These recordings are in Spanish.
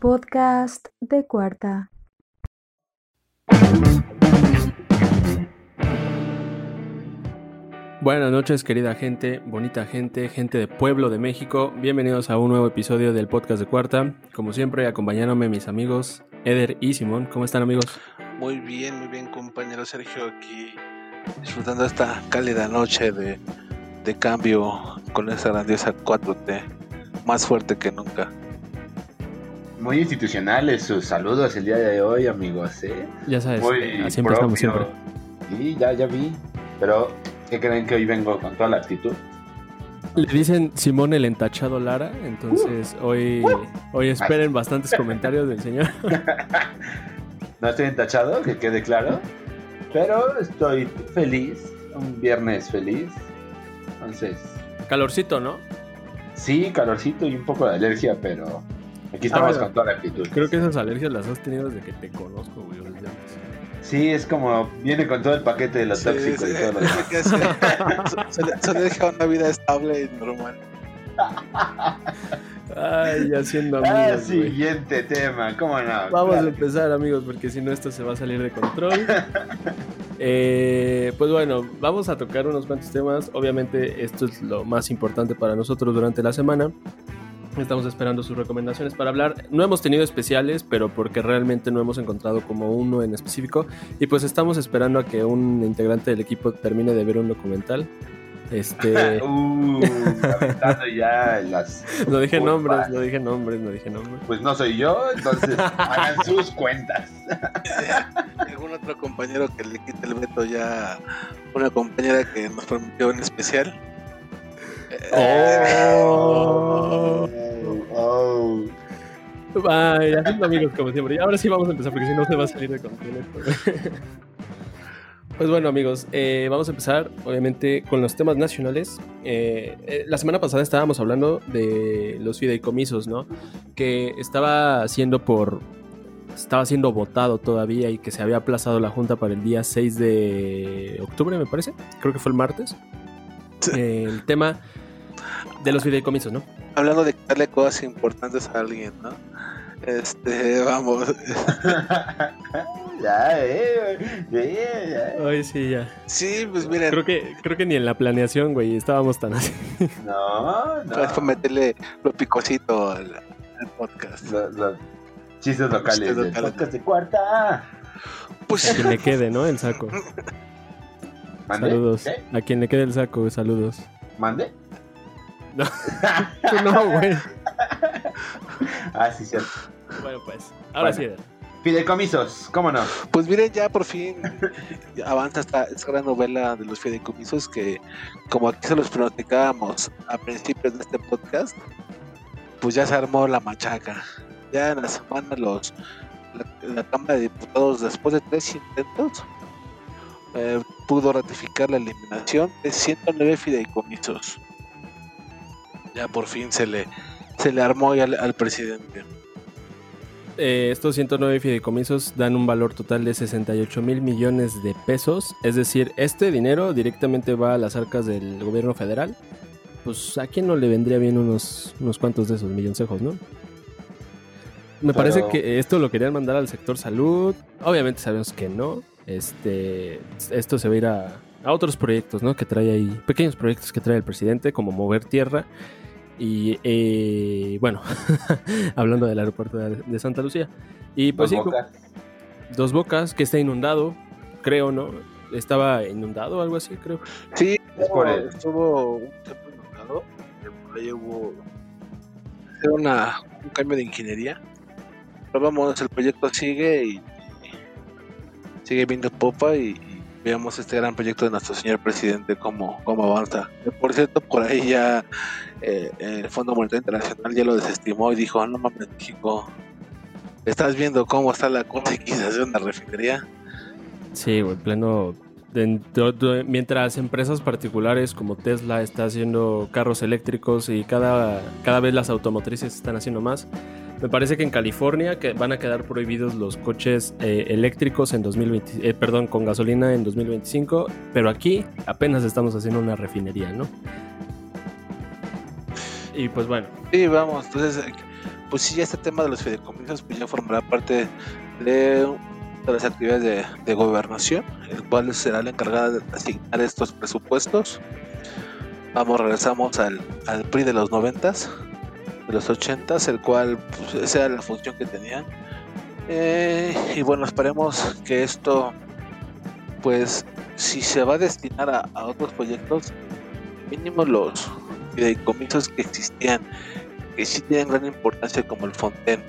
podcast de cuarta. Buenas noches, querida gente, bonita gente, gente de Pueblo de México. Bienvenidos a un nuevo episodio del podcast de Cuarta. Como siempre, acompañándome mis amigos Eder y Simón. ¿Cómo están, amigos? Muy bien, muy bien, compañero Sergio, aquí disfrutando esta cálida noche de, de cambio con esta grandiosa 4T, más fuerte que nunca. Muy institucionales sus saludos el día de hoy, amigos. ¿eh? Ya sabes, Muy eh, así empezamos siempre. Sí, ya, ya vi. Pero, ¿qué creen que hoy vengo con toda la actitud? Le dicen Simón el entachado Lara, entonces hoy, hoy esperen bastantes comentarios del señor. No estoy entachado, que quede claro. Pero estoy feliz. Un viernes feliz. Entonces, Calorcito, ¿no? sí, calorcito y un poco de alergia, pero aquí estamos Ah, con toda la actitud. Creo que esas alergias las has tenido desde que te conozco, güey. desde antes. Sí, es como viene con todo el paquete de los Sí, tóxicos sí, y todo lo demás. que se- le deja una vida estable y normal. Ay, ya siendo Ah, amigos, siguiente tema, ¿cómo no? Vamos a empezar, amigos, porque si no, esto se va a salir de control. Eh, pues bueno, vamos a tocar unos cuantos temas. Obviamente, esto es lo más importante para nosotros durante la semana. Estamos esperando sus recomendaciones para hablar. No hemos tenido especiales, pero porque realmente no hemos encontrado como uno en específico. Y pues estamos esperando a que un integrante del equipo termine de ver un documental. Este, Uh, ya las. no dije culpas. nombres, no dije nombres, no dije nombres. Pues no soy yo, entonces hagan sus cuentas. ¿Algún otro compañero que le quite el veto ya? Una compañera que nos prometió en especial. Oh. Oh. Haciendo amigos como siempre. Y ahora sí vamos a empezar porque si no se va a salir de control. Pues bueno amigos, eh, vamos a empezar obviamente con los temas nacionales. Eh, eh, la semana pasada estábamos hablando de los fideicomisos, ¿no? Que estaba siendo por... Estaba siendo votado todavía y que se había aplazado la junta para el día 6 de octubre, me parece. Creo que fue el martes. Eh, el tema de los fideicomisos, ¿no? Hablando de darle cosas importantes a alguien, ¿no? Este, vamos. ya, eh. Ya, ya. Ay, sí, ya. Sí, pues miren, Creo que, creo que ni en la planeación, güey, estábamos tan así. No, no. fue meterle lo picosito al, al podcast. Los, los chistes locales Chistes locales. podcast de cuarta. A Pues quien le quede, ¿no? El saco. ¿Mande? Saludos. ¿Qué? A quien le quede el saco, saludos. ¿Mande? No. No, güey. ah, sí, cierto. Bueno, pues. Ahora Bueno. sí. Fideicomisos, ¿cómo no? Pues miren, ya por fin avanza esta, esta gran novela de los fideicomisos que, como aquí se los pronosticábamos a principios de este podcast, pues ya se armó la machaca. Ya en la semana los la, la Cámara de Diputados, después de tres intentos, eh, pudo ratificar la eliminación de 109 fideicomisos. Ya por fin se le se le armó al, al presidente. Eh, estos 109 fideicomisos dan un valor total de 68 mil millones de pesos. Es decir, este dinero directamente va a las arcas del gobierno federal. Pues a quién no le vendría bien unos, unos cuantos de esos milloncejos, ¿no? Me Pero- parece que esto lo querían mandar al sector salud. Obviamente sabemos que no. Este, esto se va a ir a, a otros proyectos, ¿no? Que trae ahí, pequeños proyectos que trae el presidente, como mover tierra. Y eh, bueno, hablando del aeropuerto de, de Santa Lucía. Y pues Dos sí, bocas. Dos Bocas, que está inundado, creo, ¿no? Estaba inundado o algo así, creo. Sí, Es por estuvo, el- estuvo un tiempo inundado. eh, Por ahí hubo una, un cambio de ingeniería. Pero vamos, el proyecto sigue y, y sigue viendo popa y, y veamos este gran proyecto de nuestro señor presidente cómo, cómo avanza. Por cierto, por ahí ya eh, el Fondo Monetario Internacional ya lo desestimó y dijo, no mames, México, estás viendo cómo está la cosa hacer una refinería. Sí, güey, pleno. de- mientras empresas particulares como Tesla está haciendo carros eléctricos y cada, cada vez las automotrices están haciendo más, me parece que en California que van a quedar prohibidos los coches eh, eléctricos en 2020, eh, perdón, con gasolina en 2025, pero aquí apenas estamos haciendo una refinería, ¿no? Y pues bueno, Sí, vamos, entonces, eh, pues sí, este tema de los fideicomisos pues ya formará parte de, de las actividades de, de, gobernación, el cual será la encargada de asignar estos presupuestos. Vamos, regresamos al, al PRI de los noventas, de los ochentas, el cual pues, esa era la función que tenían. Eh, y bueno, esperemos que esto, pues, si se va a destinar a, a otros proyectos, mínimo los fideicomisos que existían que sí tienen gran importancia como el Fonten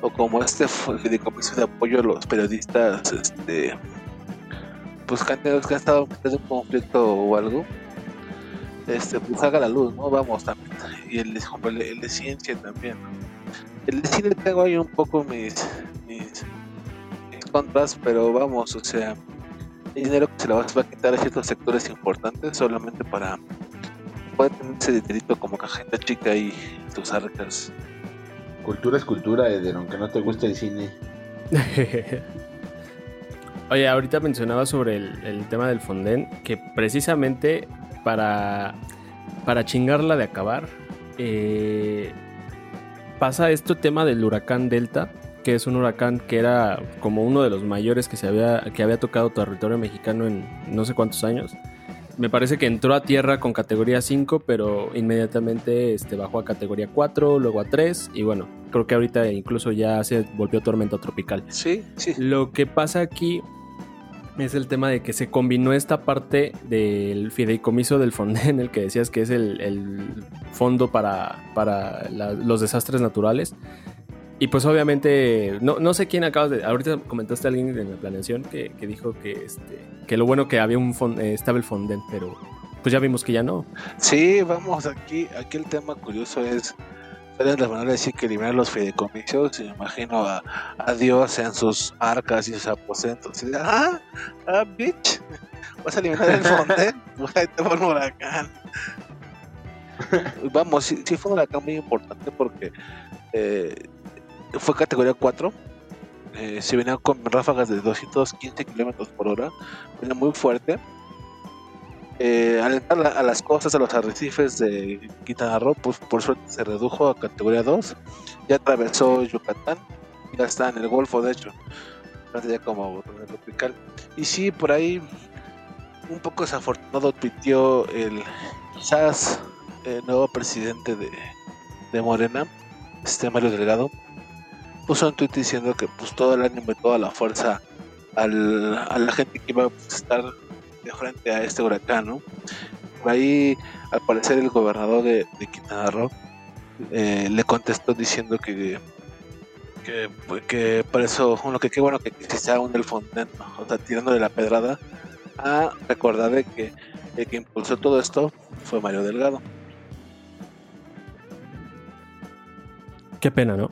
o como este fideicomiso de apoyo a los periodistas este pues que han, que han estado en un conflicto o algo este pues haga la luz no vamos también y el, el, el de ciencia también el de cine tengo ahí un poco mis, mis, mis contras pero vamos o sea el dinero que se le va a quitar a ciertos sectores importantes solamente para puede tener ese dinerito como cajeta chica y tus arcas. Cultura es cultura, Eder, aunque no te guste el cine. Oye, ahorita mencionaba sobre el, el, tema del Fonden, que precisamente para, para chingarla de acabar, eh, pasa este tema del huracán Delta, que es un huracán que era como uno de los mayores que, se había, que había tocado territorio mexicano en no sé cuántos años me parece que entró a tierra con categoría 5, pero inmediatamente este, bajó a categoría 4, luego a 3 y bueno, creo que ahorita incluso ya se volvió tormenta tropical. Sí, sí. Lo que pasa aquí es el tema de que se combinó esta parte del fideicomiso del Fonden, el que decías que es el, el fondo para, para los desastres naturales, y pues obviamente, no, no sé quién acabas de... Ahorita comentaste a alguien en la planeación que, que dijo que, este, que lo bueno que había un fond, eh, estaba el fondent, pero pues ya vimos que ya no. Sí, vamos, aquí, aquí el tema curioso es... De la manera de decir que eliminar los fideicomisos, y me imagino a, a, Dios en sus arcas y sus aposentos. Y ah, ah, bitch, vas a eliminar el fondent, ahí te fue un huracán. Vamos, sí, sí, fue un huracán muy importante porque eh, fue categoría 4. Eh, se venía con ráfagas de 215 kilómetros por hora. Venía muy fuerte. Eh, al entrar a las costas, a los arrecifes de Quintana Roo, pues por suerte se redujo a categoría 2. Ya atravesó Yucatán. Ya está en el Golfo, de hecho. Ya como tropical. Y sí, por ahí un poco desafortunado pitió el quizás el nuevo presidente de, de Morena, este Mario Delgado, puso un tweet diciendo que pues todo el ánimo y toda la fuerza al, a la gente que iba a estar frente a este huracán, ¿no? Por ahí, al parecer, el gobernador de, de Quintana Roo eh, le contestó diciendo que que, que por eso, bueno, que qué bueno que existe aún el Fonden, o sea, tirándole la pedrada a recordar de que el que impulsó todo esto fue Mario Delgado. Qué pena, ¿no?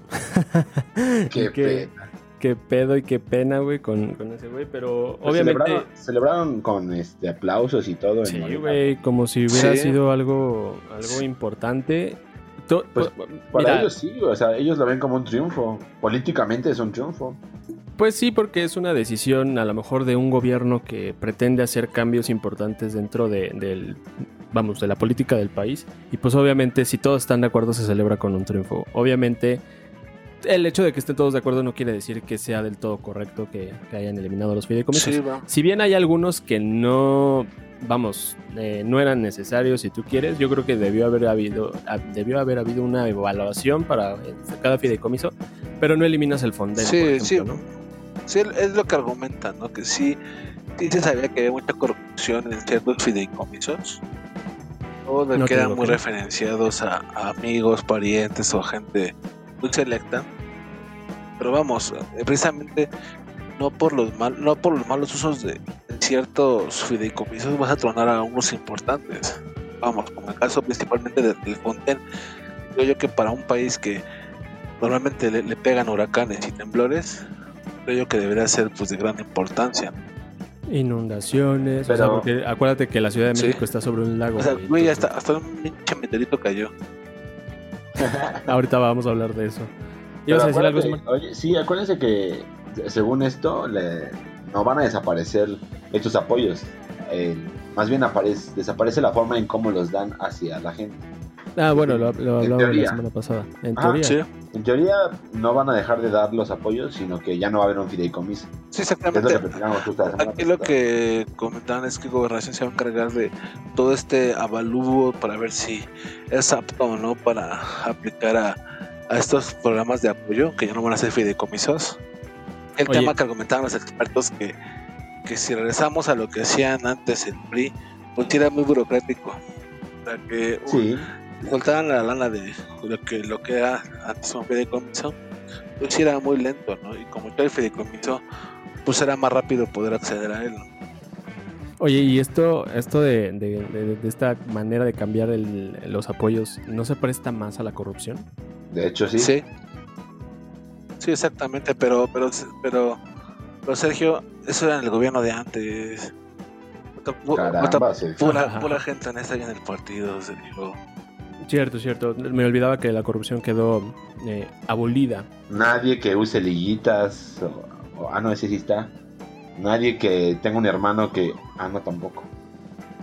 Qué, qué, pena. Qué pedo y qué pena, güey, con, con, ese güey, pero pues obviamente... Celebraron, celebraron, con este aplausos y todo. Sí, güey, como si hubiera Sí. sido algo, algo importante. To- Pues, pues, Para mira, ellos sí, o sea, ellos lo ven como un triunfo. Políticamente es un triunfo. Pues sí, porque es una decisión a lo mejor de un gobierno que pretende hacer cambios importantes dentro de, del, vamos, de la política del país. Y pues obviamente si todos están de acuerdo se celebra con un triunfo. Obviamente el hecho de que estén todos de acuerdo no quiere decir que sea del todo correcto que, que hayan eliminado los fideicomisos. Sí. Si bien hay algunos que no, vamos, eh, no eran necesarios si tú quieres, yo creo que debió haber habido, debió haber habido una evaluación para eh, cada fideicomiso, pero no eliminas el fonden, Sí, por ejemplo, sí. ¿no? Sí, es lo que argumentan, ¿no? Que sí, sí se sabía que había mucha corrupción en ciertos fideicomisos. O de No que te eran digo muy referenciados a, a amigos, parientes o gente muy selecta. Pero vamos, eh, precisamente no por los mal, no por los malos usos de, de ciertos fideicomisos vas a tronar a unos importantes. Vamos, como el caso principalmente de- del Fonten. Creo yo que para un país que normalmente le, le pegan huracanes y temblores, creo yo que debería ser pues de gran importancia. Inundaciones, o sea, porque acuérdate que la Ciudad de Sí. México está sobre un lago. O sea, güey, hasta, hasta un pinche meteorito cayó. Ahorita vamos a hablar de eso. ¿Ibas a decir algo? Oye, sí, acuérdense que según esto le- no van a desaparecer estos apoyos. Eh, más bien aparece, desaparece la forma en cómo los dan hacia la gente. Ah, bueno, lo, lo hablamos la semana pasada. En Ah, teoría. Sí, En teoría no van a dejar de dar los apoyos, sino que ya no va a haber un fideicomiso. sí, Es lo que exactamente. Aquí lo pasada. que comentaban es que Gobernación se va a encargar de todo este avalúo para ver si es apto o no para aplicar a, a estos programas de apoyo, que ya no van a ser fideicomisos. El Oye. tema que argumentaban los expertos que, que si regresamos a lo que hacían antes el PRI, pues sí era muy burocrático. O sea, que uh, Sí, soltaban la lana de lo que, lo que era antes un fideicomiso, pues sí era muy lento, ¿no? Y como ya el fideicomiso, pues era más rápido poder acceder a él. ¿no? Oye, y esto, esto de, de- de- de esta manera de cambiar el- los apoyos, ¿no se presta más a la corrupción? de hecho sí. Sí. Sí, exactamente, pero, pero, pero, pero Sergio, eso era en el gobierno de antes. Caramba, pura, pura gente honesta en el partido, Sergio. Cierto, cierto. Me olvidaba que la corrupción quedó eh, abolida. Nadie que use liguitas. O, o- ah, no, ese sí está. Nadie que tenga un hermano que. Ah, no, tampoco.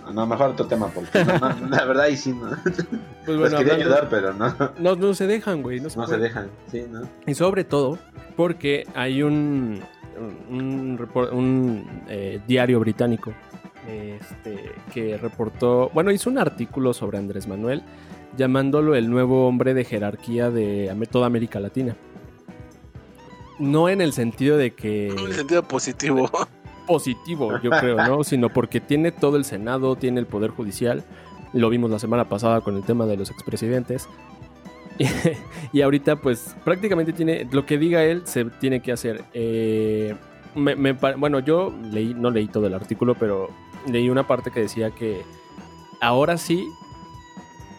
Ah, No, mejor otro tema, porque no, no, la verdad, y sí, no. Pues Los quería hablando- ayudar, pero no, No, no se dejan, güey. No se, no se dejan. Sí, ¿no? Y sobre todo porque hay un, un, un, eh, diario británico este, que reportó, bueno, hizo un artículo sobre Andrés Manuel llamándolo el nuevo hombre de jerarquía de toda América Latina. No en el sentido de que En el sentido positivo. positivo, yo creo, ¿no? Sino porque tiene todo el Senado, tiene el Poder Judicial. Lo vimos la semana pasada con el tema de los expresidentes. Y, y ahorita, pues, prácticamente tiene. Lo que diga él se tiene que hacer. Eh, me- bueno, yo leí, no leí todo el artículo, pero leí una parte que decía que ahora sí.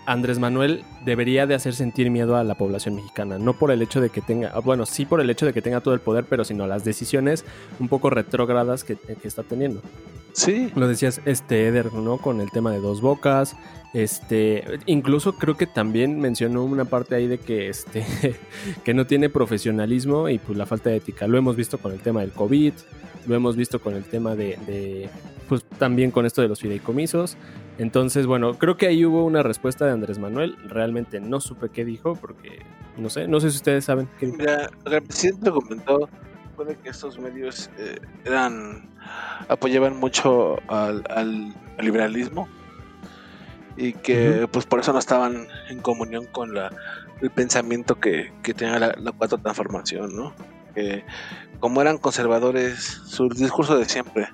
Andrés Manuel debería de hacer sentir miedo a la población mexicana, no por el hecho de que tenga, bueno, sí por el hecho de que tenga todo el poder, pero sino las decisiones un poco retrógradas que, que está teniendo. Sí, Lo decías, este Eder, ¿no? Con el tema de dos bocas. Este, incluso creo que también mencionó una parte ahí de que este que no tiene profesionalismo y pues la falta de ética. Lo hemos visto con el tema del COVID, lo hemos visto con el tema de, de, pues también con esto de los fideicomisos. Entonces, bueno, creo que ahí hubo una respuesta de Andrés Manuel. Realmente no supe qué dijo porque no sé, no sé si ustedes saben qué dijo. Mira, el presidente comentó fue de que estos medios eh, eran apoyaban mucho al, al liberalismo y que pues por eso no estaban en comunión con la, el pensamiento que, que tenía la, la cuarta transformación, ¿no? Que como eran conservadores, su discurso de siempre,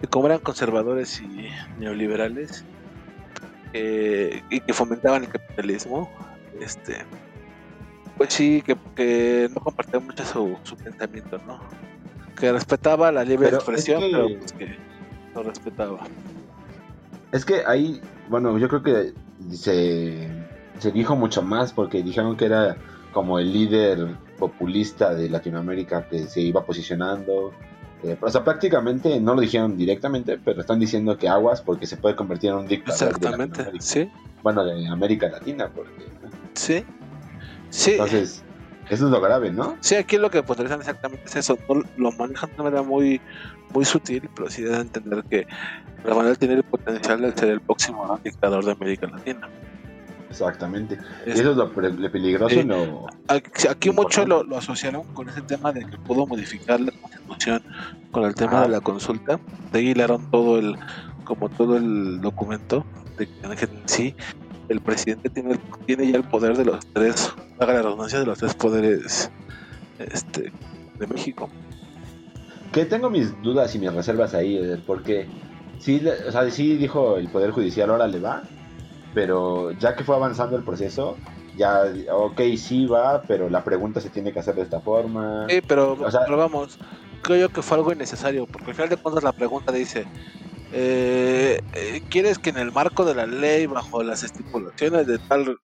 que como eran conservadores y neoliberales eh, y que fomentaban el capitalismo, este pues sí, que, que no compartía mucho su, su pensamiento, ¿no? Que respetaba la libre Pero expresión, es que- pero pues que no respetaba. Es que ahí, bueno, yo creo que se, se dijo mucho más porque dijeron que era como el líder populista de Latinoamérica que se iba posicionando. Eh, o sea, prácticamente no lo dijeron directamente, pero están diciendo que aguas porque se puede convertir en un dictador. Exactamente, sí, Bueno, de América Latina, porque. sí. Sí, Entonces, eso es lo grave, ¿no? sí, aquí lo que podrían exactamente es eso. No, lo manejan de una manera muy, muy sutil, pero sí deben entender que Manuel tiene el potencial de ser el próximo dictador de América Latina. Exactamente. Y Es- eso es lo, lo peligroso Sí. y lo. Aquí, aquí mucho Importante. lo, lo asociaron con ese tema de que pudo modificar la con el tema de la consulta. De ahí hilaron todo el, como todo el documento de que en sí el presidente tiene, tiene ya el poder de los tres, haga la redundancia de los tres poderes este, de México. Que tengo mis dudas y mis reservas ahí, porque sí, o sea, sí dijo el Poder Judicial, ahora le va, pero ya que fue avanzando el proceso, ya, ok, sí va, pero la pregunta se tiene que hacer de esta forma. Sí, pero, O sea- pero vamos, creo yo que fue algo innecesario, porque al final de cuentas la pregunta dice, eh, eh, ¿quieres que en el marco de la ley, bajo las estipulaciones de tal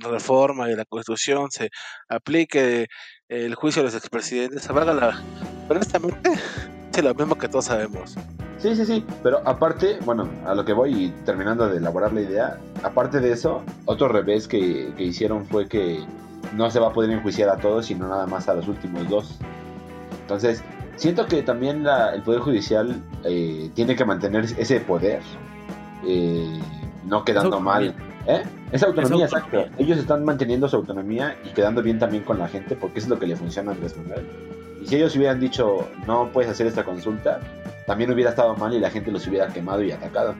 reforma de la constitución, se aplique el juicio a los expresidentes? La... Honestamente, es lo mismo que todos sabemos. Sí, sí, sí, pero aparte, bueno, a lo que voy y terminando de elaborar la idea, aparte de eso, otro revés que, que hicieron fue que no se va a poder enjuiciar a todos, sino nada más a los últimos dos. Entonces, siento que también la- el Poder Judicial eh, tiene que mantener ese poder, eh, no quedando mal ¿Eh? Es autonomía, Es autonomía. exacto. Ellos están manteniendo su autonomía y quedando bien también con la gente porque es lo que le funciona a Andrés Manuel. Y si ellos hubieran dicho, no puedes hacer esta consulta, también hubiera estado mal y la gente los hubiera quemado y atacado.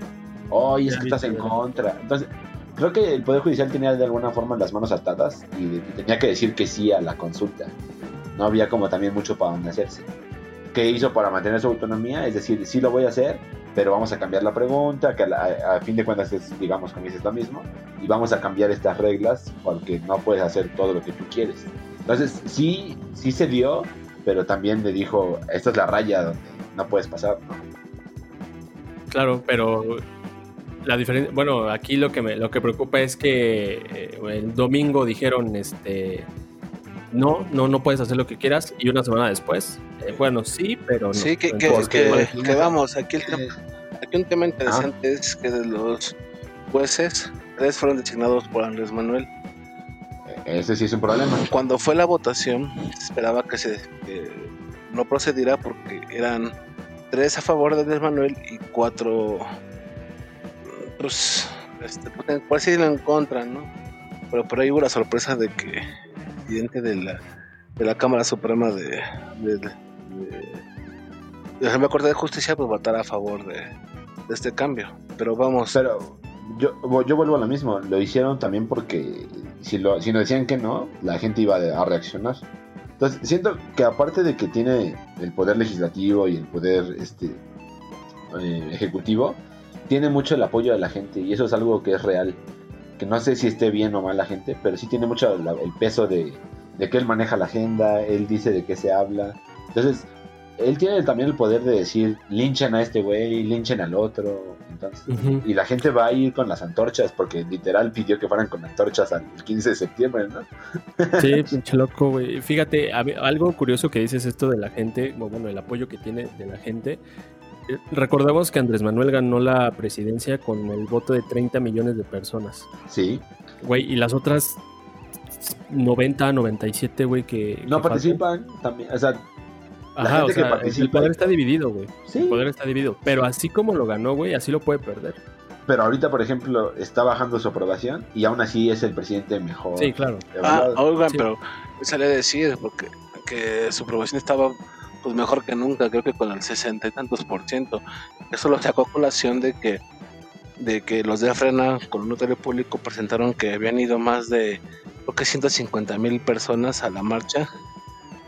Oye, es que estás en contra. Entonces, creo que el Poder Judicial tenía de alguna forma las manos atadas y, y tenía que decir que sí a la consulta. No había como también mucho para dónde hacerse. ¿Qué hizo para mantener su autonomía? Es decir, sí lo voy a hacer, pero vamos a cambiar la pregunta, que a, la- fin de cuentas es, digamos, como dices lo mismo, y vamos a cambiar estas reglas porque no puedes hacer todo lo que tú quieres. Entonces, sí, sí se dio, pero también le dijo, esta es la raya donde no puedes pasar, ¿no? Claro, pero la diferencia, bueno, aquí lo que me lo que preocupa es que eh, el domingo dijeron este no, no, no puedes hacer lo que quieras y una semana después, eh, bueno, sí, pero no. Sí, que, que, Entonces, que- porque- que vamos, aquí, el tema- Eh, aquí un tema interesante es que de los jueces, tres fueron designados por Andrés Manuel. ese sí es un problema. Cuando fue la votación, se esperaba que se que no procediera porque eran tres a favor de Andrés Manuel y cuatro, pues, este, pues, por decirlo en contra, ¿no? Pero por ahí hubo la sorpresa de que presidente de la, de la Cámara Suprema de, de, de, de- de Corte de Justicia pues votara a favor de, de este cambio. Pero vamos, Pero yo, yo vuelvo a lo mismo, lo hicieron también porque si, lo, si nos decían que no, la gente iba a reaccionar. Entonces, siento que aparte de que tiene el poder legislativo y el poder este eh, ejecutivo, tiene mucho el apoyo de la gente y eso es algo que es real. Que no sé si esté bien o mal la gente, pero sí tiene mucho la- el peso de, de que él maneja la agenda, él dice de qué se habla. Entonces, él tiene también el poder de decir, linchen a este güey, linchen al otro. Entonces, Ujú. y la gente va a ir con las antorchas, porque literal pidió que fueran con antorchas al 15 de septiembre, ¿no? Sí, pinche loco, güey. Fíjate, algo curioso que dices esto de la gente, bueno, el apoyo que tiene de la gente. Recordemos que Andrés Manuel ganó la presidencia con el voto de 30 millones de personas. Sí. Güey, y las otras 90, 97, güey, que... No que participan también, o sea, faltan. la Ajá, o gente que sea, el poder está dividido, güey. sí. El poder está dividido. Pero así como lo ganó, güey, así lo puede perder. Pero ahorita, por ejemplo, está bajando su aprobación y aún así es el presidente mejor Sí, claro. Ah, oigan, Sí. pero sale a decir porque que su aprobación estaba pues mejor que nunca, creo que con el sesenta y tantos por ciento. Eso lo sacó a colación de que de que los de Frena con un notario público presentaron que habían ido más de creo que 150 mil personas a la marcha.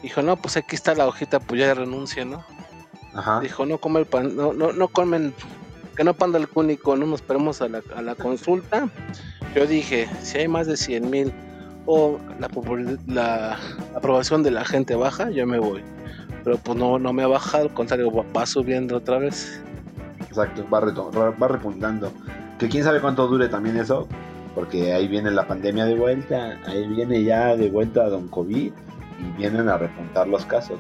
Dijo, no, pues aquí está la hojita, pues ya renuncia, ¿no? Ajá. Dijo, no come el pan, no, no, no comen, que no panda el cúnico, no nos esperemos a la, a la consulta. Yo dije, si hay más de 100 mil o la, la aprobación de la gente baja, yo me voy. Pero pues no, no me ha bajado, al contrario, va, va subiendo otra vez. Exacto, va, reto- va repuntando. Que quién sabe cuánto dure también eso, porque ahí viene la pandemia de vuelta, ahí viene ya de vuelta Don COVID y vienen a repuntar los casos.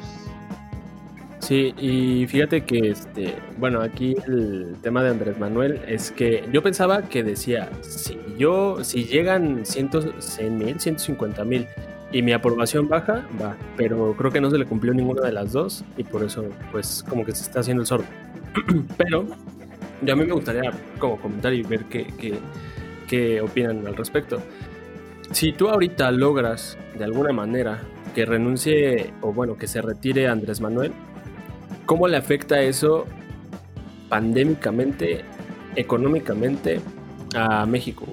Sí, y fíjate que, este, bueno, aquí el tema de Andrés Manuel es que yo pensaba que decía, si yo, si llegan 100 mil, 150 mil y mi aprobación baja, va, pero creo que no se le cumplió ninguna de las dos y por eso, pues, como que se está haciendo el sordo. pero yo a mí me gustaría como comentar y ver qué, qué, qué opinan al respecto. Si tú ahorita logras, de alguna manera, que renuncie o bueno, que se retire Andrés Manuel, ¿Cómo le afecta eso pandémicamente, económicamente a México?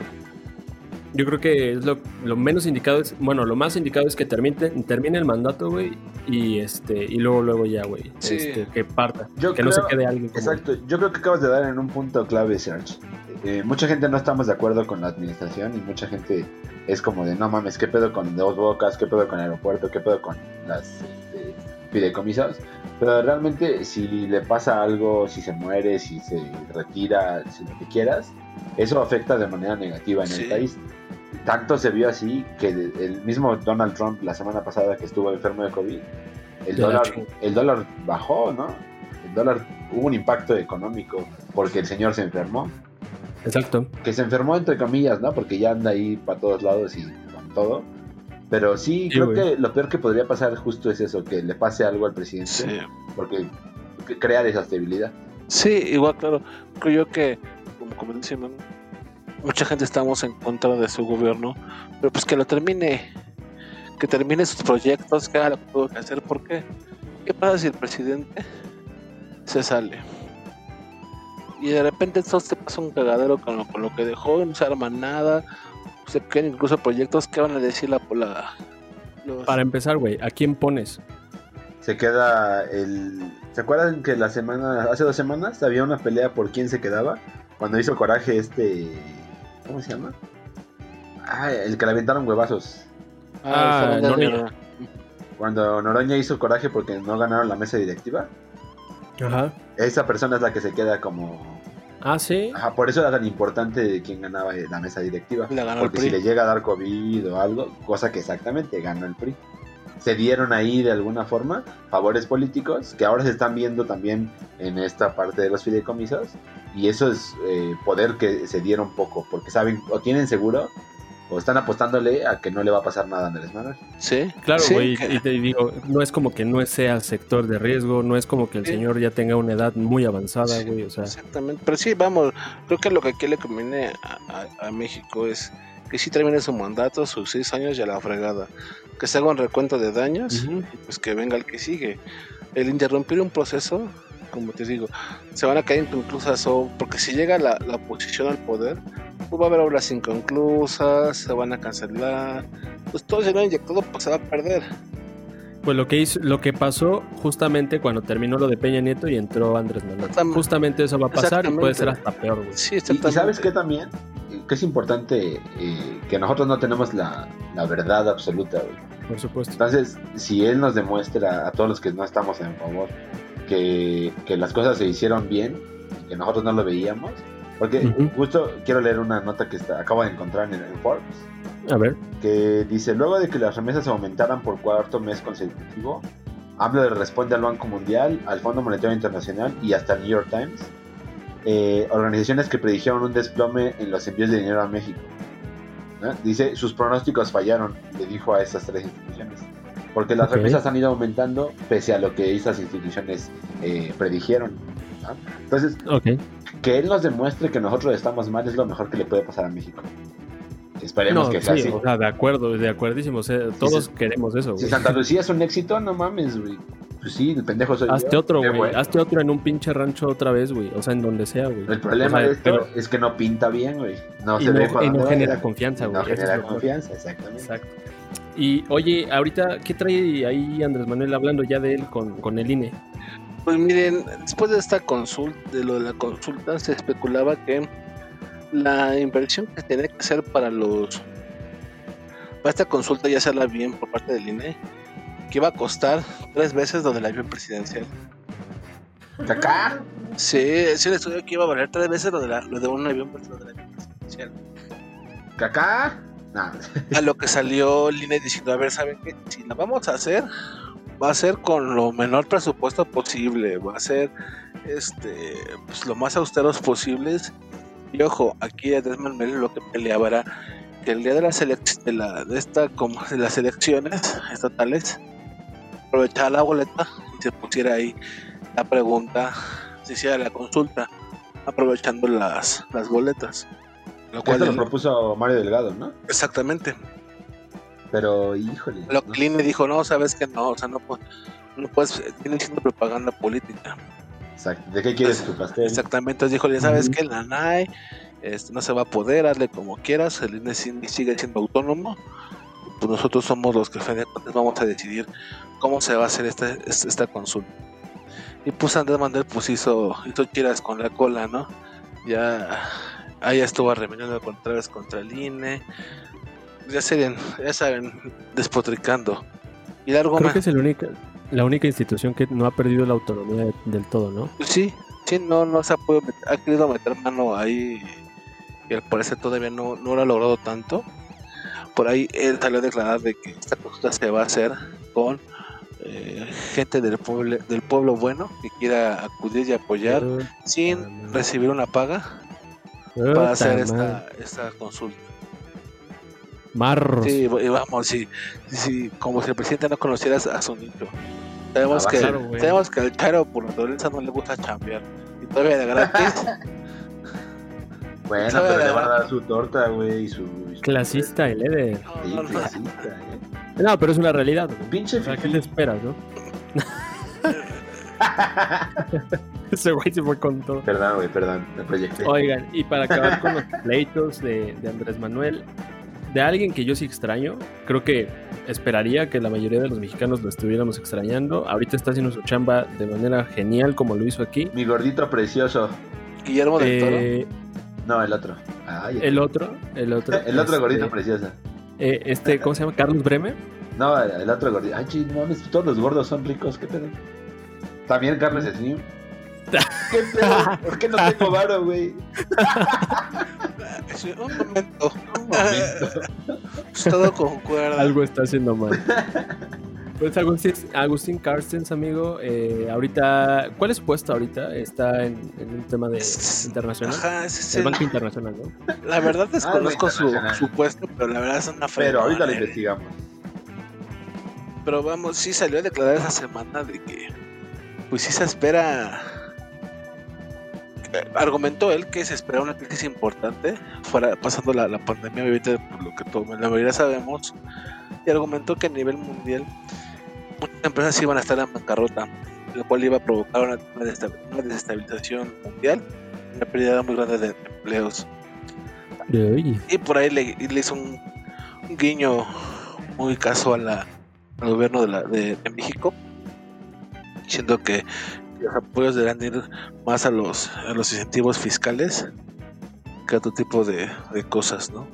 Yo creo que es lo, lo menos indicado es, bueno, lo más indicado es que termine, termine el mandato, güey, y este, y luego, luego ya, güey, Sí. este, que parta, Yo que no se quede alguien como Exacto, yo creo que acabas de dar en un punto clave, Serge. Eh, mucha gente no estamos de acuerdo con la administración y mucha gente es como de no mames, ¿qué pedo con Dos Bocas? ¿Qué pedo con el aeropuerto? ¿Qué pedo con las este, fideicomisos? Pero realmente si le pasa algo, si se muere, si se retira, si lo que quieras, eso afecta de manera negativa en Sí. el país. Tanto se vio así que el mismo Donald Trump la semana pasada que estuvo enfermo de COVID, el De dólar, el dólar bajó, ¿no? El dólar hubo un impacto económico porque el señor se enfermó. Exacto. Que se enfermó entre comillas, ¿no? Porque ya anda ahí para todos lados y con todo. Pero sí, Sí, creo güey. que lo peor que podría pasar justo es eso, que le pase algo al presidente, Sí. porque que crea desestabilidad. Sí, igual, claro. Creo yo que, como, como dice Manu, mucha gente estamos en contra de su gobierno, pero pues que lo termine, que termine sus proyectos, que haga lo que tuvo que hacer, ¿por qué? ¿Qué pasa si el presidente se sale? Y de repente esto te pasa un cagadero con lo, con lo que dejó, no se arma nada, se quedan incluso proyectos que van a decir la, la los- Para empezar, güey, ¿a quién pones? Se queda el. ¿Se acuerdan que la semana, hace dos semanas había una pelea por quién se quedaba? Cuando hizo coraje este. ¿Cómo se llama? Ah, el que le aventaron huevazos. Ah. Noriega. Cuando Noroña hizo coraje porque no ganaron la mesa directiva. Ajá. Esa persona es la que se queda como. Ah, sí. Ajá, por eso era tan importante quién ganaba la mesa directiva. La ganó el Porque si le llega a dar COVID o algo, cosa que exactamente ganó el PRI. Se dieron ahí de alguna forma favores políticos que ahora se están viendo también en esta parte de los fideicomisos. Y eso es eh, poder que se dieron poco, porque saben o tienen seguro o están apostándole a que no le va a pasar nada a Andrés Manuel. Sí, Claro, sí, güey, que- y te digo, no es como que no sea sector de riesgo, no es como que el Sí. señor ya tenga una edad muy avanzada, Sí, güey, o sea, Exactamente, pero sí, vamos, creo que lo que aquí le conviene a, a- a México es que sí termine su mandato, sus seis años y a la fregada, que se haga un recuento de daños Ujú. y pues que venga el que sigue. El interrumpir un proceso, como te digo, se van a caer inconclusas o porque si llega la, la oposición al poder, pues va a haber obras inconclusas, se van a cancelar, pues todo ese dinero inyectado pues se va a perder. pues lo que hizo, lo que pasó justamente cuando terminó lo de Peña Nieto y entró Andrés Manuel. Justamente eso va a pasar y puede ser hasta peor, güey. Sí, Y, y sabes qué también, que es importante eh, que nosotros no tenemos la, la verdad absoluta, güey. Por supuesto. Entonces, si él nos demuestra a todos los que no estamos en favor que, que las cosas se hicieron bien y que nosotros no lo veíamos, porque Ujú. justo quiero leer una nota que está, acabo de encontrar en, en Forbes, A ver. que dice, luego de que las remesas aumentaran por cuarto mes consecutivo, AMLO responde al Banco Mundial, al Fondo Monetario Internacional y hasta el New York Times, eh, organizaciones que predijeron un desplome en los envíos de dinero a México. ¿no? Dice, sus pronósticos fallaron, le dijo a estas tres instituciones, porque las Ok. remesas han ido aumentando pese a lo que esas instituciones eh, predijeron. ¿no? Entonces, que él nos demuestre que nosotros estamos mal es lo mejor que le puede pasar a México. Esperemos No, que sea sí, así. o sea, de acuerdo, de acuerdísimo. o sea, todos queremos eso, Si. Santa Lucía es un éxito, no mames, güey. Pues sí, el pendejo soy Hazte yo. otro, güey. bueno. Hazte otro en un pinche rancho otra vez, güey. O sea, en donde sea, güey. El problema O sea, de esto pero- es que no pinta bien, güey. No y se no, ve y no genera confianza, güey. No es genera confianza, exactamente. Exacto. Y oye, ahorita, ¿qué trae ahí Andrés Manuel hablando ya de él con, con el INE? Pues miren, después de esta consulta, de lo de la consulta, se especulaba que la inversión que tenía que hacer para los para esta consulta ya hacerla bien por parte del INE, que iba a costar tres veces lo del avión presidencial. ¿Cacá? Sí, sí, el estudio que iba a valer tres veces lo de, la- lo de un avión, presidencial. ¿Cacá? Nah. A lo que salió el INE diciendo, a ver, ¿saben qué? Si la vamos a hacer, va a ser con lo menor presupuesto posible, va a ser este pues lo más austeros posibles. Y ojo, aquí Andrés Manuel lo que peleaba era que el día de la de la de esta como de las elecciones estatales aprovechara la boleta y se pusiera ahí la pregunta, se hiciera la consulta aprovechando las, las boletas. Lo cual lo propuso Mario Delgado, ¿no? exactamente. Pero, híjole. Lo no que Line dijo, no, sabes que no, o sea, no, pu- no puedes, tiene siendo propaganda política. Exacto. ¿De qué quieres tu pastel? Exactamente, entonces dijo, ya sabes Ujú. que la NAE este, no se va a poder, hazle como quieras, el INE sigue siendo autónomo, pues nosotros somos los que vamos a decidir cómo se va a hacer esta, consulta. Y pues Andrés Manuel pues hizo, hizo tiras con la cola, ¿no? Ya, ahí estuvo otra vez contra el INE, ya saben, ya saben, despotricando. Y largo Creo más. que es el única, la única institución que no ha perdido la autonomía de- del todo, ¿no? Sí, sí, no, no se ha podido meter- ha querido meter mano ahí y al parecer todavía no, no lo ha logrado tanto. Por ahí él salió a declarar de que esta consulta se va a hacer con eh, gente del pueblo, del pueblo bueno que quiera acudir y apoyar sin recibir una paga para hacer esta, esta consulta. Marros. Sí, y vamos, sí, sí, como si el presidente no conociera a su nicho. Sabemos Ah, que, claro, güey. sabemos que al Charo por naturaleza no le gusta chambear. Y todavía de gratis. Bueno, pero le va a dar su torta, güey, y su... y su- Clasista el Eder. Sí, No, clasista, eh. No, pero es una realidad. güey. Pinche sea, ¿qué te esperas, no? Ese güey se fue con todo. Perdón, güey, perdón, me proyecté. Oigan, y para acabar con los pleitos de, de Andrés Manuel, de alguien que yo sí extraño, creo que esperaría que la mayoría de los mexicanos lo estuviéramos extrañando. Ahorita está haciendo su chamba de manera genial como lo hizo aquí. Mi gordito precioso. Guillermo del Toro. Eh, No, el otro. Ay, el otro, el otro. el otro este, gordito precioso. eh, este, ¿cómo se llama? Carlos Bremer. No, el, otro gordito. Ay, ching, no mames, todos los gordos son ricos, ¿qué pedo? También Carlos Slim. ¿Qué pedo? ¿Por qué no tengo varo, güey? Sí, un momento. Un momento. Todo concuerda. Algo está haciendo mal. Pues Agustín, Agustín Carstens, amigo, eh, ahorita, ¿cuál es su puesto ahorita? Está en, en un tema de internacional. Ajá, ese es El el- Banco Internacional, ¿no? La verdad desconozco su, internacional. su puesto, pero la verdad es una Pero ahorita lo ¿eh? investigamos. Pero vamos, sí salió a declarar esa semana de que, pues sí se espera. Argumentó él que se espera una crisis importante, fuera pasando la, la pandemia, obviamente, por lo que todo, la mayoría sabemos. Y argumentó que a nivel mundial muchas empresas iban a estar en bancarrota, lo cual iba a provocar una, una desesta- una desestabilización mundial una pérdida muy grande de empleos. Y por ahí le, le hizo un, un guiño muy casual a- al gobierno de, la, de, de México, diciendo que los apoyos deberán ir más a los, a los incentivos fiscales que a otro tipo de, de cosas, ¿no?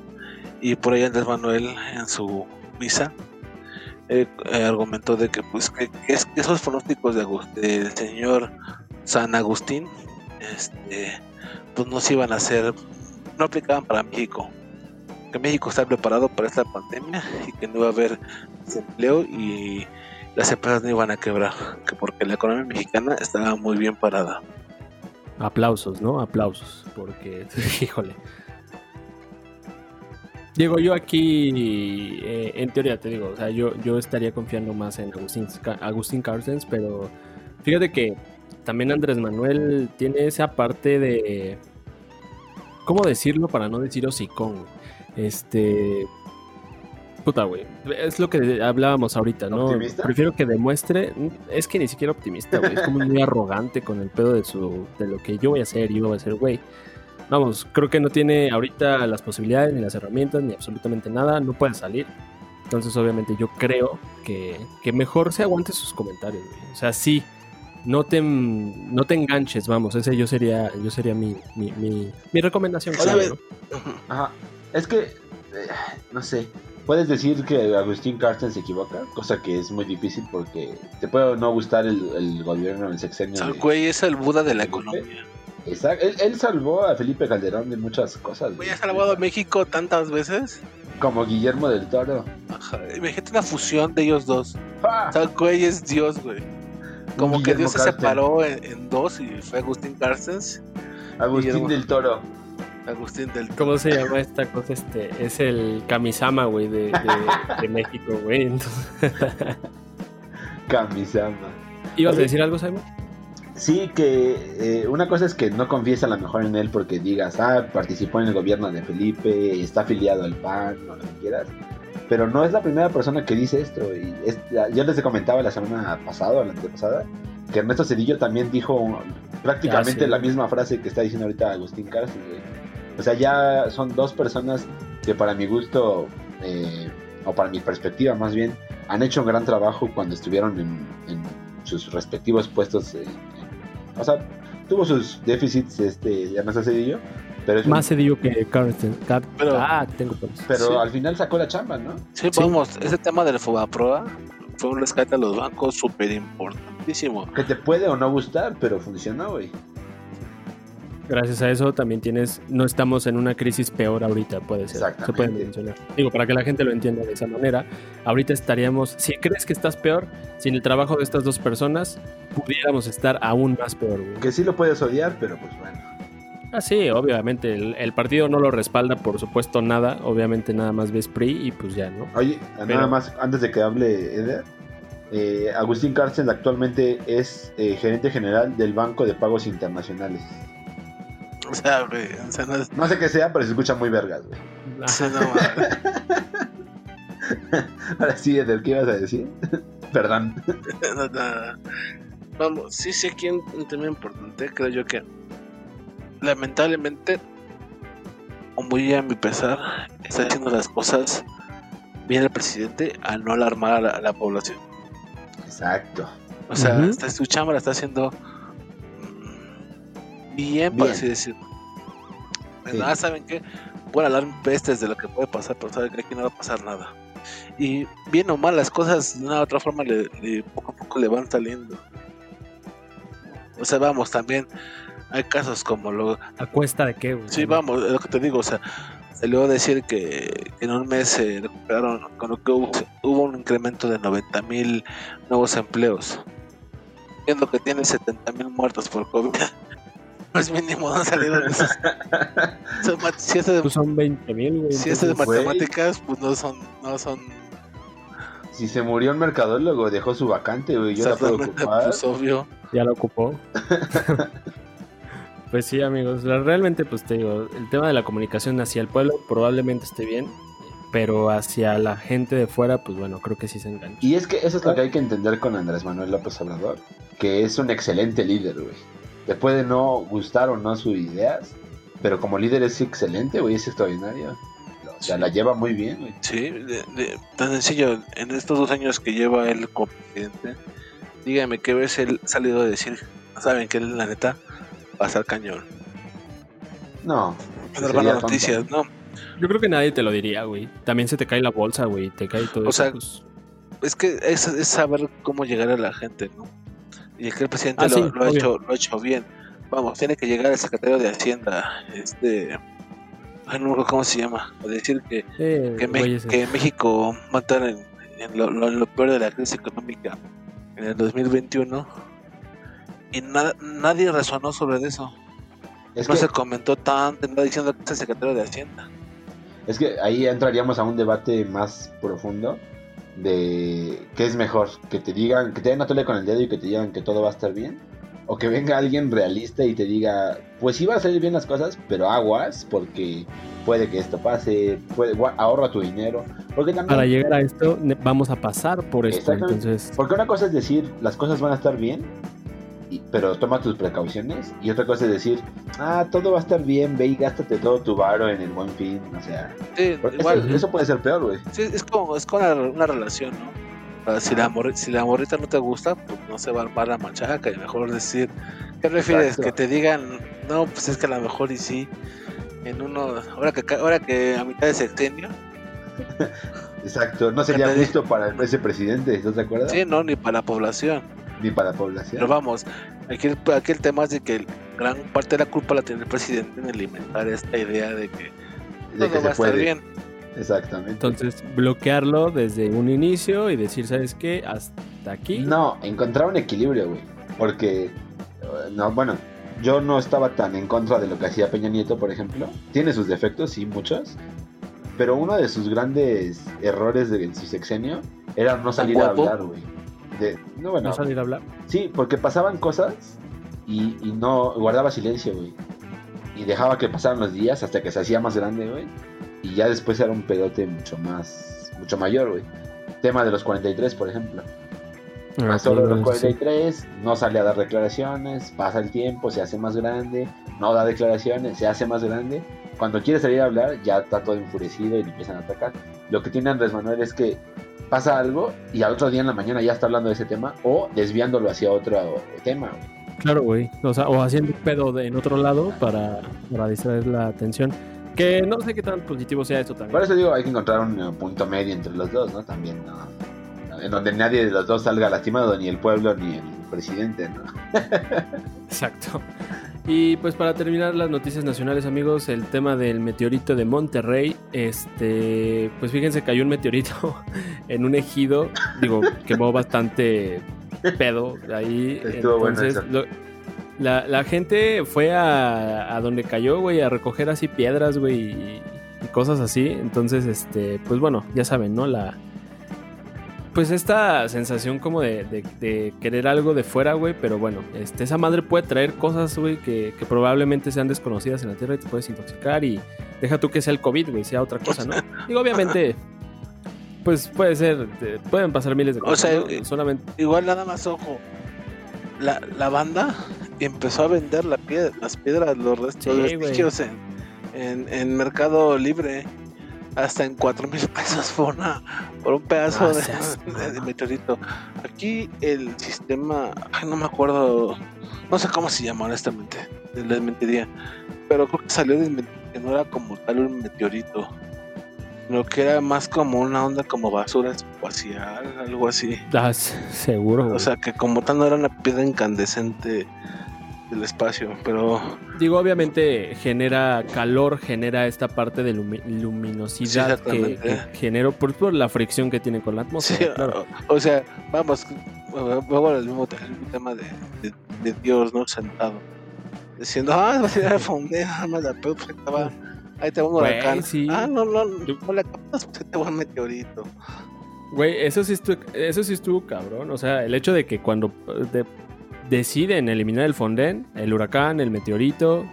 Y por ahí Andrés Manuel en su misa eh, eh, argumentó de que pues que, que es- que esos pronósticos de del señor San Agustín este pues no se iban a hacer no aplicaban para México que México está preparado para esta pandemia y que no iba a haber desempleo y las empresas no iban a quebrar que porque la economía mexicana estaba muy bien parada aplausos, ¿no? Aplausos, porque, híjole. Diego, yo aquí, eh, en teoría te digo, o sea, yo, yo estaría confiando más en Agustín, Agustín Carstens, pero fíjate que también Andrés Manuel tiene esa parte de, ¿cómo decirlo para no decir hocicón? Este, puta, güey, es lo que hablábamos ahorita, ¿no? ¿Optimista? Prefiero que demuestre, es que ni siquiera optimista, güey, es como muy arrogante con el pedo de su, de lo que yo voy a hacer y yo voy a hacer, güey. Vamos, creo que no tiene ahorita las posibilidades, ni las herramientas, ni absolutamente nada, no puede salir. Entonces, obviamente, yo creo que, que mejor se aguante sus comentarios, güey. O sea, sí, no te, no te enganches, vamos, ese yo sería, yo sería mi, mi, mi, mi recomendación. Oye, claro. Ajá. Es que, eh, no sé, puedes decir que Agustín Carsten se equivoca, cosa que es muy difícil porque te puede no gustar el, el gobierno, el sexenio. güey es el Buda de la economía Exacto, Él, él salvó a Felipe Calderón de muchas cosas. güey ha salvado a México tantas veces Como Guillermo del Toro. Ajá, imagínate una fusión de ellos dos sea güey es Dios güey como que Dios se separó en, en dos y fue Agustín Carstens Agustín Guillermo. del Toro. Agustín del ¿Cómo se llama esta cosa? Este, es el Kamisama, güey, de, de, de México, güey. Entonces, Kamisama. ¿Ibas a decir algo, Simon? Sí, que eh, una cosa es que no confíes a lo mejor en él porque digas, ah, participó en el gobierno de Felipe, está afiliado al PAN, o lo que quieras. Pero no es la primera persona que dice esto. Y es- yo les comentaba la semana pasada o la antepasada que Ernesto Cedillo también dijo prácticamente Ah, sí. la misma frase que está diciendo ahorita Agustín Carsten. O sea, ya son dos personas que para mi gusto, eh, o para mi perspectiva más bien, han hecho un gran trabajo cuando estuvieron en, en sus respectivos puestos. eh, en- o sea, tuvo sus déficits este Ernesto Cedillo, pero, es un- Más se digo que Carsten. Car- Pero- ah, tengo pero sí. al final sacó la chamba, ¿no? Sí, Sí. vamos, ese tema del Fobaproa fue un rescate a los bancos súper importantísimo. Que te puede o no gustar, pero funcionó, güey. Gracias a eso también tienes, no estamos en una crisis peor ahorita, puede ser. Se puede mencionar. Digo, para que la gente lo entienda de esa manera, ahorita estaríamos, si crees que estás peor, sin el trabajo de estas dos personas, pudiéramos estar aún más peor, güey. Que sí lo puedes odiar, pero pues bueno. Ah, sí, obviamente, el, el partido no lo respalda, por supuesto, nada, obviamente nada más ves PRI y pues ya, ¿no? Oye, Pero- nada más, antes de que hable Eder, eh, Agustín Carsten actualmente es eh, gerente general del Banco de Pagos Internacionales. O sea, güey, o sea, no es... No sé qué sea, pero se escucha muy vergas, güey. sí, no. Ahora sí, ¿del qué ibas a decir? Perdón. No, no. Vamos, sí, sí, aquí un, un tema importante, creo yo que lamentablemente, o muy a mi pesar, está haciendo las cosas bien el presidente al no alarmar a la, a la población. Exacto. O sea, está, su chamba la está haciendo bien, por Bien. así decirlo. Sí. Nada, ¿saben qué? Pueden hablar pestes de lo que puede pasar, pero saben que aquí no va a pasar nada. Y bien o mal, las cosas de una u otra forma le, le- poco a poco le van saliendo. O sea, vamos, también hay casos como lo... ¿A cuesta de qué, güey? Sí, vamos, es lo que te digo, o sea, salió a decir que en un mes se recuperaron, con lo que hubo, hubo un incremento de 90 mil nuevos empleos. Viendo que tiene 70 mil muertos por COVID. Pues mínimo no esos mat- si es de, Pues son 20 mil, güey. si es de matemáticas, pues no son, no son Si se murió un mercadólogo, dejó su vacante, güey. Yo la puedo ocupar. pues obvio. Ya lo ocupó. pues sí, amigos. la- Realmente, pues te digo, el tema de la comunicación hacia el pueblo probablemente esté bien, pero hacia la gente de fuera, pues bueno, creo que sí se engancha. Y es que eso es lo que hay que entender con Andrés Manuel López Obrador, que es un excelente líder, güey. Te puede no gustar o no sus ideas, pero como líder es excelente, güey, es extraordinario. O sea, Sí. la lleva muy bien, güey. Sí, de- de- tan sencillo, en estos dos años que lleva él como presidente, dígame qué vez él ha salido a decir, saben que él la neta va a ser cañón. No. Va a dar sería malas tonto. noticias, ¿no? Yo creo que nadie te lo diría, güey. También se te cae la bolsa, güey. Te cae todo O eso, sea, pues. Es que es, es saber cómo llegar a la gente, ¿no? Y es que el presidente Ah, lo, sí, lo ha hecho, lo ha hecho bien. Vamos, tiene que llegar el secretario de Hacienda, este... ¿Cómo se llama? A decir que, Eh, que, Me- México va a estar en, en lo, lo- lo peor de la crisis económica en el 2021 y nada, nadie razonó sobre eso. Es no que, se comentó tanto, nada diciendo que es el secretario de Hacienda. es que ahí entraríamos a un debate más profundo de qué es mejor, que te digan, que te den a tole con el dedo y que te digan que todo va a estar bien, o que venga alguien realista y te diga, pues sí va a salir bien las cosas, pero aguas, porque puede que esto pase, puede, ahorra tu dinero, porque también, Para llegar a esto, vamos a pasar por esto. Entonces, porque una cosa es decir, las cosas van a estar bien, pero toma tus precauciones, y otra cosa es decir, ah, todo va a estar bien, ve y gástate todo tu varo en el buen fin, o sea, Sí, igual, eso, eso puede ser peor, güey. sí, es como, es como una, una relación, ¿no? Si, la si la morrita no te gusta, pues no se va a armar la machaca y mejor decir, ¿qué prefieres? Exacto. Que te digan, no, pues es que a lo mejor y sí, en uno, ahora que, ahora que a mitad de sexenio, Exacto, no sería justo para ese presidente, ¿estás de acuerdo? sí, no, ni para la población. Ni para la población. Pero vamos, aquí el, aquí el tema es de que gran parte de la culpa la tiene el presidente en alimentar esta idea de que de todo que va a estar bien. Exactamente. entonces bloquearlo desde un inicio y decir, ¿sabes qué? Hasta aquí. No, encontrar un equilibrio, güey. Porque, eh, no, bueno, yo no estaba tan en contra de lo que hacía Peña Nieto, por ejemplo. Tiene sus defectos, sí, muchos. Pero uno de sus grandes errores de en su sexenio era no salir a hablar, güey. De- No, bueno, No salir a hablar. sí, porque pasaban cosas y, y no guardaba silencio, güey. Y dejaba que pasaran los días hasta que se hacía más grande, güey. Y ya después era un pedote mucho más, mucho mayor, güey. Tema de los 43, por ejemplo. Ah, Pasó de los sí. 43, no sale a dar declaraciones, pasa el tiempo, se hace más grande, no da declaraciones, se hace más grande. Cuando quiere salir a hablar, ya está todo enfurecido y le empiezan a atacar. Lo que tiene Andrés Manuel es que pasa algo y al otro día en la mañana ya está hablando de ese tema o desviándolo hacia otro tema. güey. Claro, güey. O sea, o haciendo un pedo de, en otro lado para, para distraer la atención. Que no sé qué tan positivo sea esto también. Por eso digo, hay que encontrar un eh, punto medio entre los dos, ¿no? También, ¿no? En donde nadie de los dos salga lastimado, ni el pueblo ni el presidente, ¿no? Exacto. Y pues para terminar las noticias nacionales, amigos, el tema del meteorito de Monterrey, este, pues fíjense, cayó un meteorito en un ejido, digo, quemó bastante pedo ahí. Estuvo bueno entonces, lo- la, la gente fue a, a donde cayó, güey, a recoger así piedras, güey, y, y cosas así. Entonces, este, pues bueno, ya saben, ¿no? La, pues esta sensación como de, de- de querer algo de fuera, güey, pero bueno, este, esa madre puede traer cosas, güey, que, que probablemente sean desconocidas en la Tierra y te puedes intoxicar y deja tú que sea el COVID, güey, sea otra cosa, ¿no? Digo, obviamente, pues puede ser, eh, pueden pasar miles de O cosas, sea, ¿no? eh, solamente... Igual nada más ojo. La, la banda empezó a vender la piedra, las piedras, los restos, Sí, vestigios en, en, en Mercado Libre. Hasta en cuatro mil pesos por, una, por un pedazo Ah, de, seas de- de meteorito. Aquí el sistema, ay, no me acuerdo, no sé cómo se llama honestamente, les mentiría. Pero creo que salió de que no era como tal un meteorito. Lo que era más como una onda como basura espacial, algo así. Ah, seguro, güey. O sea, que como tal no era una piedra incandescente del espacio, pero Digo, obviamente genera calor, genera esta parte de lumi- luminosidad Sí, que, que generó por, por la fricción que tiene con la sí, atmósfera. claro. o, o sea, vamos, luego el mismo, tema de, de- de Dios, ¿no? Sentado, diciendo, ah, va a tirar a fondear, no la pues ahí te va, un huracán. sí. Ah, no, no, no le captas, pues te va un meteorito. Güey, eso sí, estuvo, eso sí estuvo cabrón. O sea, el hecho de que cuando de- deciden eliminar el Fonden, el huracán, el meteorito,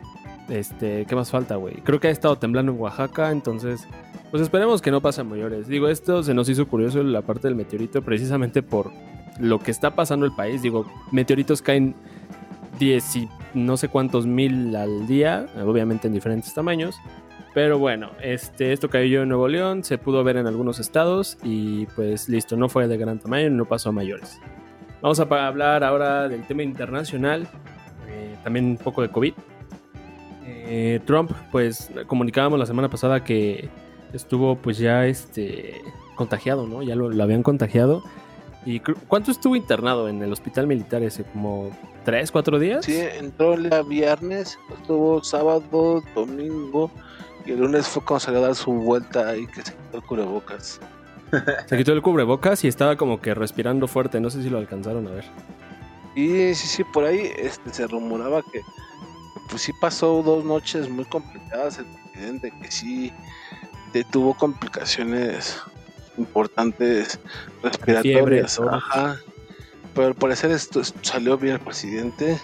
este, ¿qué más falta, güey? Creo que ha estado temblando en Oaxaca, entonces, pues esperemos que no pase a mayores. Digo, esto se nos hizo curioso la parte del meteorito precisamente por lo que está pasando el país. Digo, meteoritos caen 10 y no sé cuántos mil al día, obviamente en diferentes tamaños. Pero bueno, este, esto cayó en Nuevo León, se pudo ver en algunos estados y pues listo, no fue de gran tamaño, no pasó a mayores. Vamos a hablar ahora del tema internacional, eh, también un poco de COVID. Eh, Trump, pues comunicábamos la semana pasada que estuvo pues ya este, contagiado, ¿no? Ya lo, lo habían contagiado. ¿Y cuánto estuvo internado en el hospital militar ese? ¿Como tres, cuatro días? Sí, entró el viernes, estuvo sábado, domingo, y el lunes fue cuando salió a dar su vuelta ahí que se quitó el cubrebocas. Se quitó el cubrebocas y estaba como que respirando fuerte, no sé si lo alcanzaron a ver. Y sí, sí, por ahí este, se rumoraba que pues sí pasó dos noches muy complicadas el presidente, que sí tuvo complicaciones importantes respiratorias. todo. Ajá. Pero al parecer esto salió bien el presidente.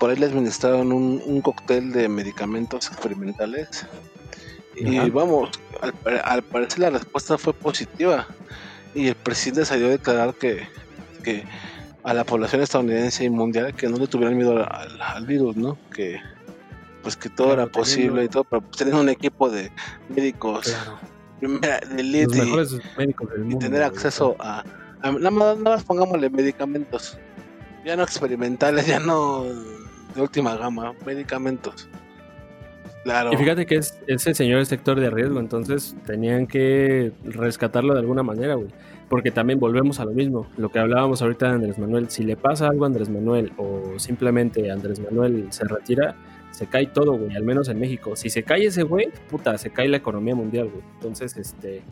Por ahí le administraron un, un cóctel de medicamentos experimentales. Y Ajá. vamos, al, al parecer la respuesta fue positiva. Y el presidente salió a declarar que, que a la población estadounidense y mundial que no le tuvieran miedo al, al- virus, ¿no? Que pues que todo Claro, era posible teniendo- y todo, pero pues, tener un equipo de médicos Claro. primera, de elite y- médicos del y mundo. tener güey. acceso a, a- nada, más, nada más pongámosle medicamentos ya no experimentales ya no de última gama medicamentos Y fíjate que es, ese señor es sector de riesgo, entonces tenían que rescatarlo de alguna manera, güey. Porque también volvemos a lo mismo, lo que hablábamos ahorita de Andrés Manuel. Si le pasa algo a Andrés Manuel o simplemente Andrés Manuel se retira, se cae todo, güey, al menos en México. Si se cae ese güey, puta, se cae la economía mundial, güey. Entonces, este,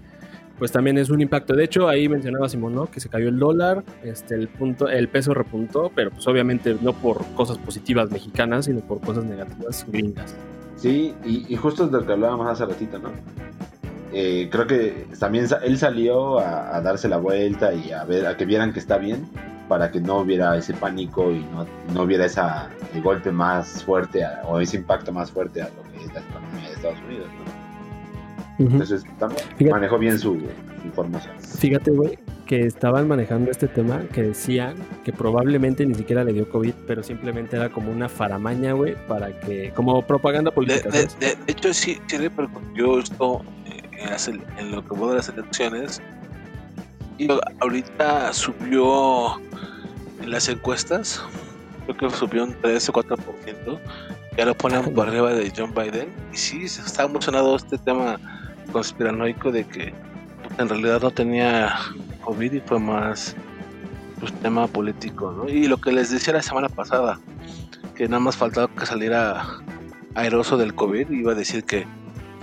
pues también es un impacto. De hecho, ahí mencionaba Simón, ¿no? Que se cayó el dólar, este, el punto, el peso repuntó, pero pues obviamente no por cosas positivas mexicanas, sino por cosas negativas gringas. Sí, y, justo es de lo que hablábamos hace ratito, ¿no? Eh, creo que también él salió a, darse la vuelta y a ver a que vieran que está bien para que no hubiera ese pánico y no, no hubiera esa, golpe más fuerte o ese impacto más fuerte a lo que es la economía de Estados Unidos. ¿no? Entonces también Fíjate. manejó bien su información. Fíjate, güey, que estaban manejando este tema que decían que probablemente ni siquiera le dio COVID, pero simplemente era como una faramaña, güey, para que, como propaganda política. de- de- de hecho sí, sí repercutió esto eh, en, ele- en lo que fue de las elecciones y ahorita subió en las encuestas creo que subió un 3 o 4% ya lo ponen por arriba de John Biden y sí se está emocionado este tema conspiranoico de que en realidad no tenía COVID y fue más pues, tema político ¿no? y lo que les decía la semana pasada que nada más faltaba que saliera airoso del COVID y iba a decir que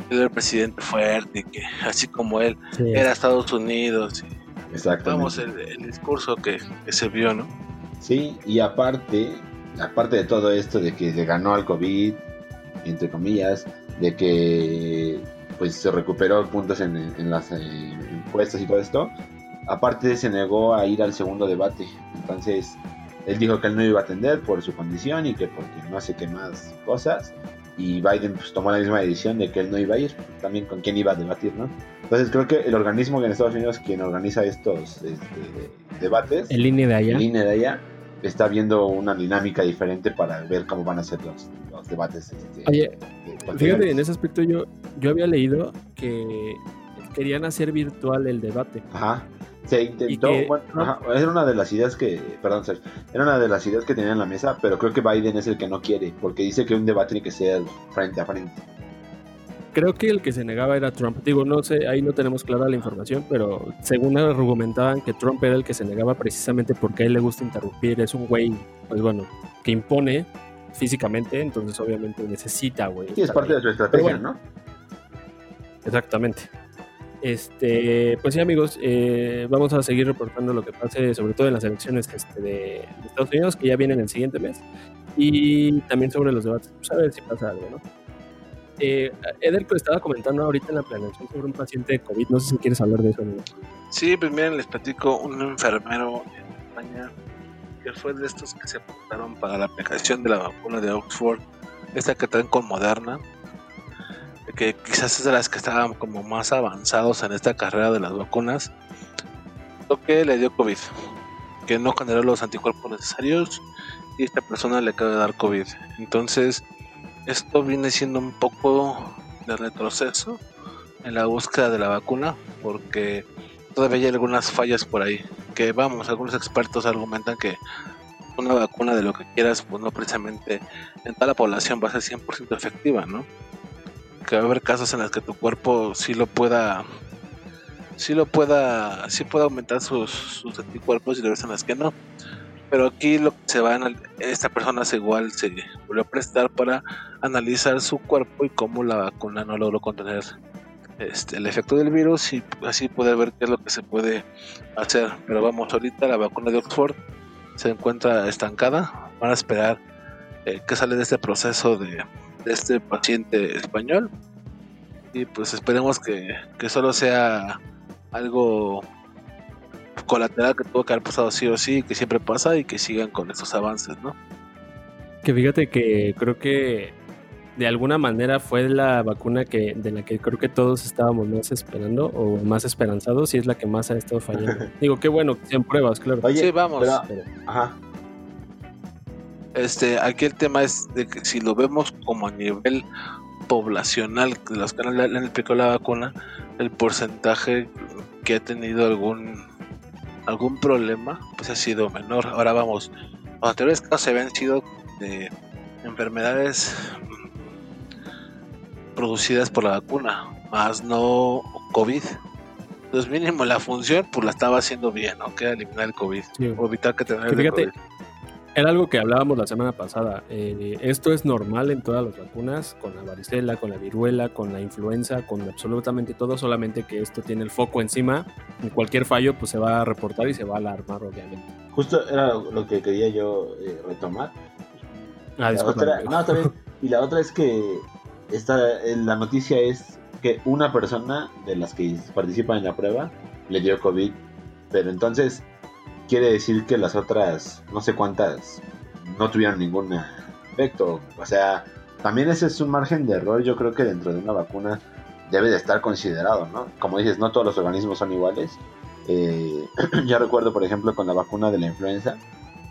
él era el presidente fuerte y que así como él Sí. era Estados Unidos y Exactamente. vamos el, el discurso que, que se vio no Sí, y aparte, aparte de todo esto de que le ganó al COVID, entre comillas, de que pues se recuperó puntos en, en las eh, encuestas y todo esto, aparte se negó a ir al segundo debate. Entonces, él dijo que él no iba a atender por su condición y que porque no sé qué más cosas. Y Biden pues, tomó la misma decisión de que él no iba a ir, también con quién iba a debatir, ¿no? Entonces creo que el organismo en Estados Unidos, quien organiza estos este, debates, el INE de allá, el INE de allá, está viendo una dinámica diferente para ver cómo van a ser los, los debates. Este, Oye, fíjate, en ese aspecto yo, yo había leído que querían hacer virtual el debate. Ajá. Se intentó, bueno, ajá, era una de las ideas que, perdón, Sergio, era una de las ideas que tenían en la mesa, pero creo que Biden es el que no quiere, porque dice que un debate tiene que ser frente a frente. Creo que el que se negaba era Trump. Digo, no sé, ahí no tenemos clara la información, pero según argumentaban que Trump era el que se negaba precisamente porque a él le gusta interrumpir. Es un güey, pues bueno, que impone físicamente, entonces obviamente necesita, güey. Sí, es parte de su estrategia, ¿no? Exactamente. Este, pues sí, amigos, eh, vamos a seguir reportando lo que pase, sobre todo en las elecciones este, de, Estados Unidos, que ya vienen el siguiente mes, y también sobre los debates, pues a ver si pasa algo, ¿no? Eh, Ederco estaba comentando ahorita en la planeación sobre un paciente de COVID, no sé si quieres hablar de eso. Amigo. Sí, pues miren, les platico un enfermero en España que fue de estos que se apuntaron para la aplicación de la vacuna de Oxford, esta que traen con Moderna, que quizás es de las que estaban como más avanzados en esta carrera de las vacunas, lo que le dio COVID, que no generó los anticuerpos necesarios y esta persona le acaba de dar COVID. Entonces, esto viene siendo un poco de retroceso en la búsqueda de la vacuna, porque todavía hay algunas fallas por ahí. Que vamos, algunos expertos argumentan que una vacuna de lo que quieras, pues no precisamente en toda la población va a ser 100% efectiva, ¿no? Que va a haber casos en los que tu cuerpo sí lo pueda, sí lo pueda, sí pueda aumentar sus, anticuerpos y de veces en las que no. Pero aquí lo que se va a esta persona se igual se volvió a prestar para analizar su cuerpo y cómo la vacuna no logró contener este, el efecto del virus y así poder ver qué es lo que se puede hacer. Pero vamos, ahorita la vacuna de Oxford se encuentra estancada. Van a esperar eh, que sale de este proceso de, de, este paciente español. Y pues esperemos que, que solo sea algo colateral que tuvo que haber pasado sí o sí, que siempre pasa y que sigan con estos avances, ¿no? Que fíjate que creo que de alguna manera fue la vacuna que de la que creo que todos estábamos más esperando o más esperanzados y es la que más ha estado fallando. Digo, qué bueno que sean pruebas, claro. Oye, sí, vamos. Pero, ajá. Este, aquí el tema es de que si lo vemos como a nivel poblacional, los que le han explicado la vacuna, el porcentaje que ha tenido algún algún problema, pues ha sido menor. Ahora vamos, los anteriores casos se habían sido de enfermedades producidas por la vacuna, más no COVID. Entonces mínimo la función pues la estaba haciendo bien, ¿no? Que eliminar el COVID, o evitar que tenga el COVID. Era algo que hablábamos la semana pasada. Eh, esto es normal en todas las vacunas, con la varicela, con la viruela, con la influenza, con absolutamente todo, solamente que esto tiene el foco encima. En cualquier fallo, pues se va a reportar y se va a alarmar, obviamente. Justo era lo que quería yo eh, retomar. Ah, la otra, no. Y la otra es que esta, la noticia es que una persona de las que participan en la prueba le dio COVID. Pero entonces, quiere decir que las otras, no sé cuántas, no tuvieron ningún efecto. O sea, también ese es un margen de error, yo creo que dentro de una vacuna debe de estar considerado, ¿no? Como dices, no todos los organismos son iguales. Eh, yo recuerdo, por ejemplo, con la vacuna de la influenza,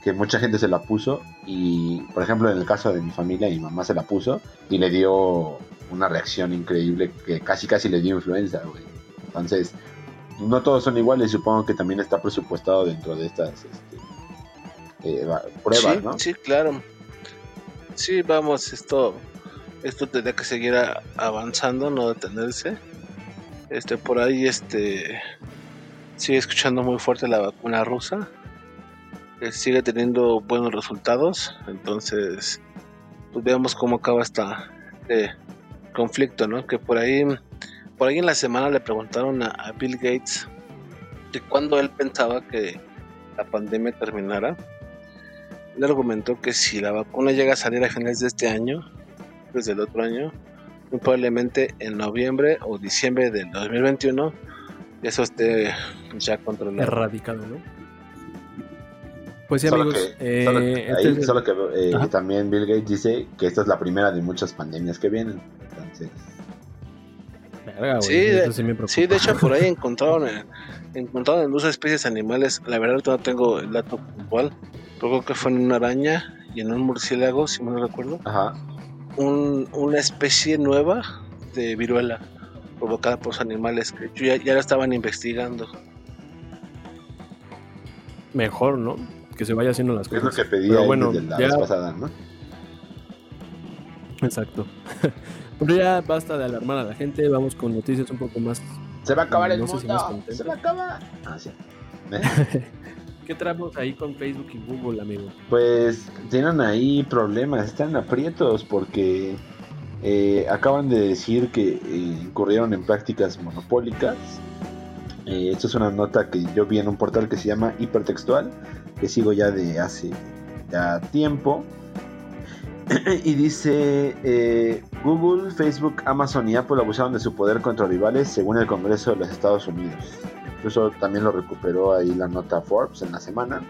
que mucha gente se la puso y, por ejemplo, en el caso de mi familia, mi mamá se la puso y le dio una reacción increíble que casi casi le dio influenza, güey. Entonces, no todos son iguales, supongo que también está presupuestado dentro de estas este, eh, pruebas, sí, ¿no? Sí, claro. Sí, vamos, esto esto tendría que seguir avanzando, no detenerse. Este por ahí este sigue escuchando muy fuerte la vacuna rusa. Eh, sigue teniendo buenos resultados, entonces pues veamos cómo acaba esta este conflicto, ¿no? Que por ahí por ahí en la semana le preguntaron a, Bill Gates de cuándo él pensaba que la pandemia terminara. Él argumentó que si la vacuna llega a salir a finales de este año, desde el otro año, muy probablemente en noviembre o diciembre del 2021 eso esté pues, ya controlado. Erradicado, ¿no? Pues sí, Solo amigos. que, solo que- eh, ahí- este es- solo que eh, también Bill Gates dice que esta es la primera de muchas pandemias que vienen. Entonces, Verga, güey, Sí, de- sí me preocupa. Sí, de hecho por ahí encontraron, eh, encontraron en dos especies animales. La verdad no tengo el dato puntual, pero creo que fue en una araña y en un murciélago, si mal no recuerdo, ajá. un- una especie nueva de viruela provocada por los animales que ya, ya la estaban investigando. Mejor, ¿no? Que se vaya haciendo las Es lo cosas. que pedía Pero bueno, desde la ya- vez pasada, ¿no? Exacto. Pero ya basta de alarmar a la gente. Vamos con noticias un poco más. Se va a acabar el No más mundo. Se va a acabar. Ah, sí. ¿Eh? ¿Qué traemos ahí con Facebook y Google, amigo? Pues tienen ahí problemas, están aprietos porque eh, acaban de decir que eh, incurrieron en prácticas monopólicas. Eh, esto es una nota que yo vi en un portal que se llama Hipertextual, que sigo ya de hace ya tiempo. y dice, eh, Google, Facebook, Amazon y Apple abusaron de su poder contra rivales según el Congreso de los Estados Unidos. Incluso también lo recuperó ahí la nota Forbes en la semana.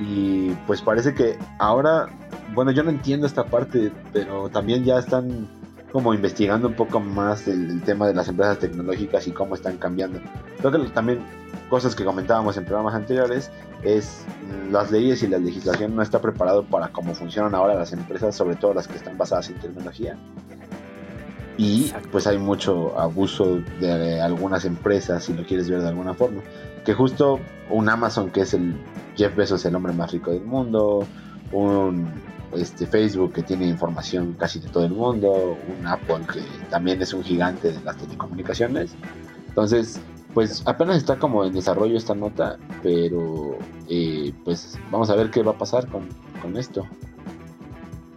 Y pues parece que ahora, bueno, yo no entiendo esta parte, pero también ya están como investigando un poco más el, el tema de las empresas tecnológicas y cómo están cambiando. Creo que también cosas que comentábamos en programas anteriores es las leyes y la legislación no está preparado para cómo funcionan ahora las empresas, sobre todo las que están basadas en tecnología. Y pues hay mucho abuso de algunas empresas, si lo quieres ver de alguna forma. Que justo un Amazon, que es el Jeff Bezos, el hombre más rico del mundo, un este, Facebook que tiene información casi de todo el mundo, un Apple que también es un gigante de las telecomunicaciones. Entonces, pues apenas está como en desarrollo esta nota, pero eh, pues vamos a ver qué va a pasar con, con esto.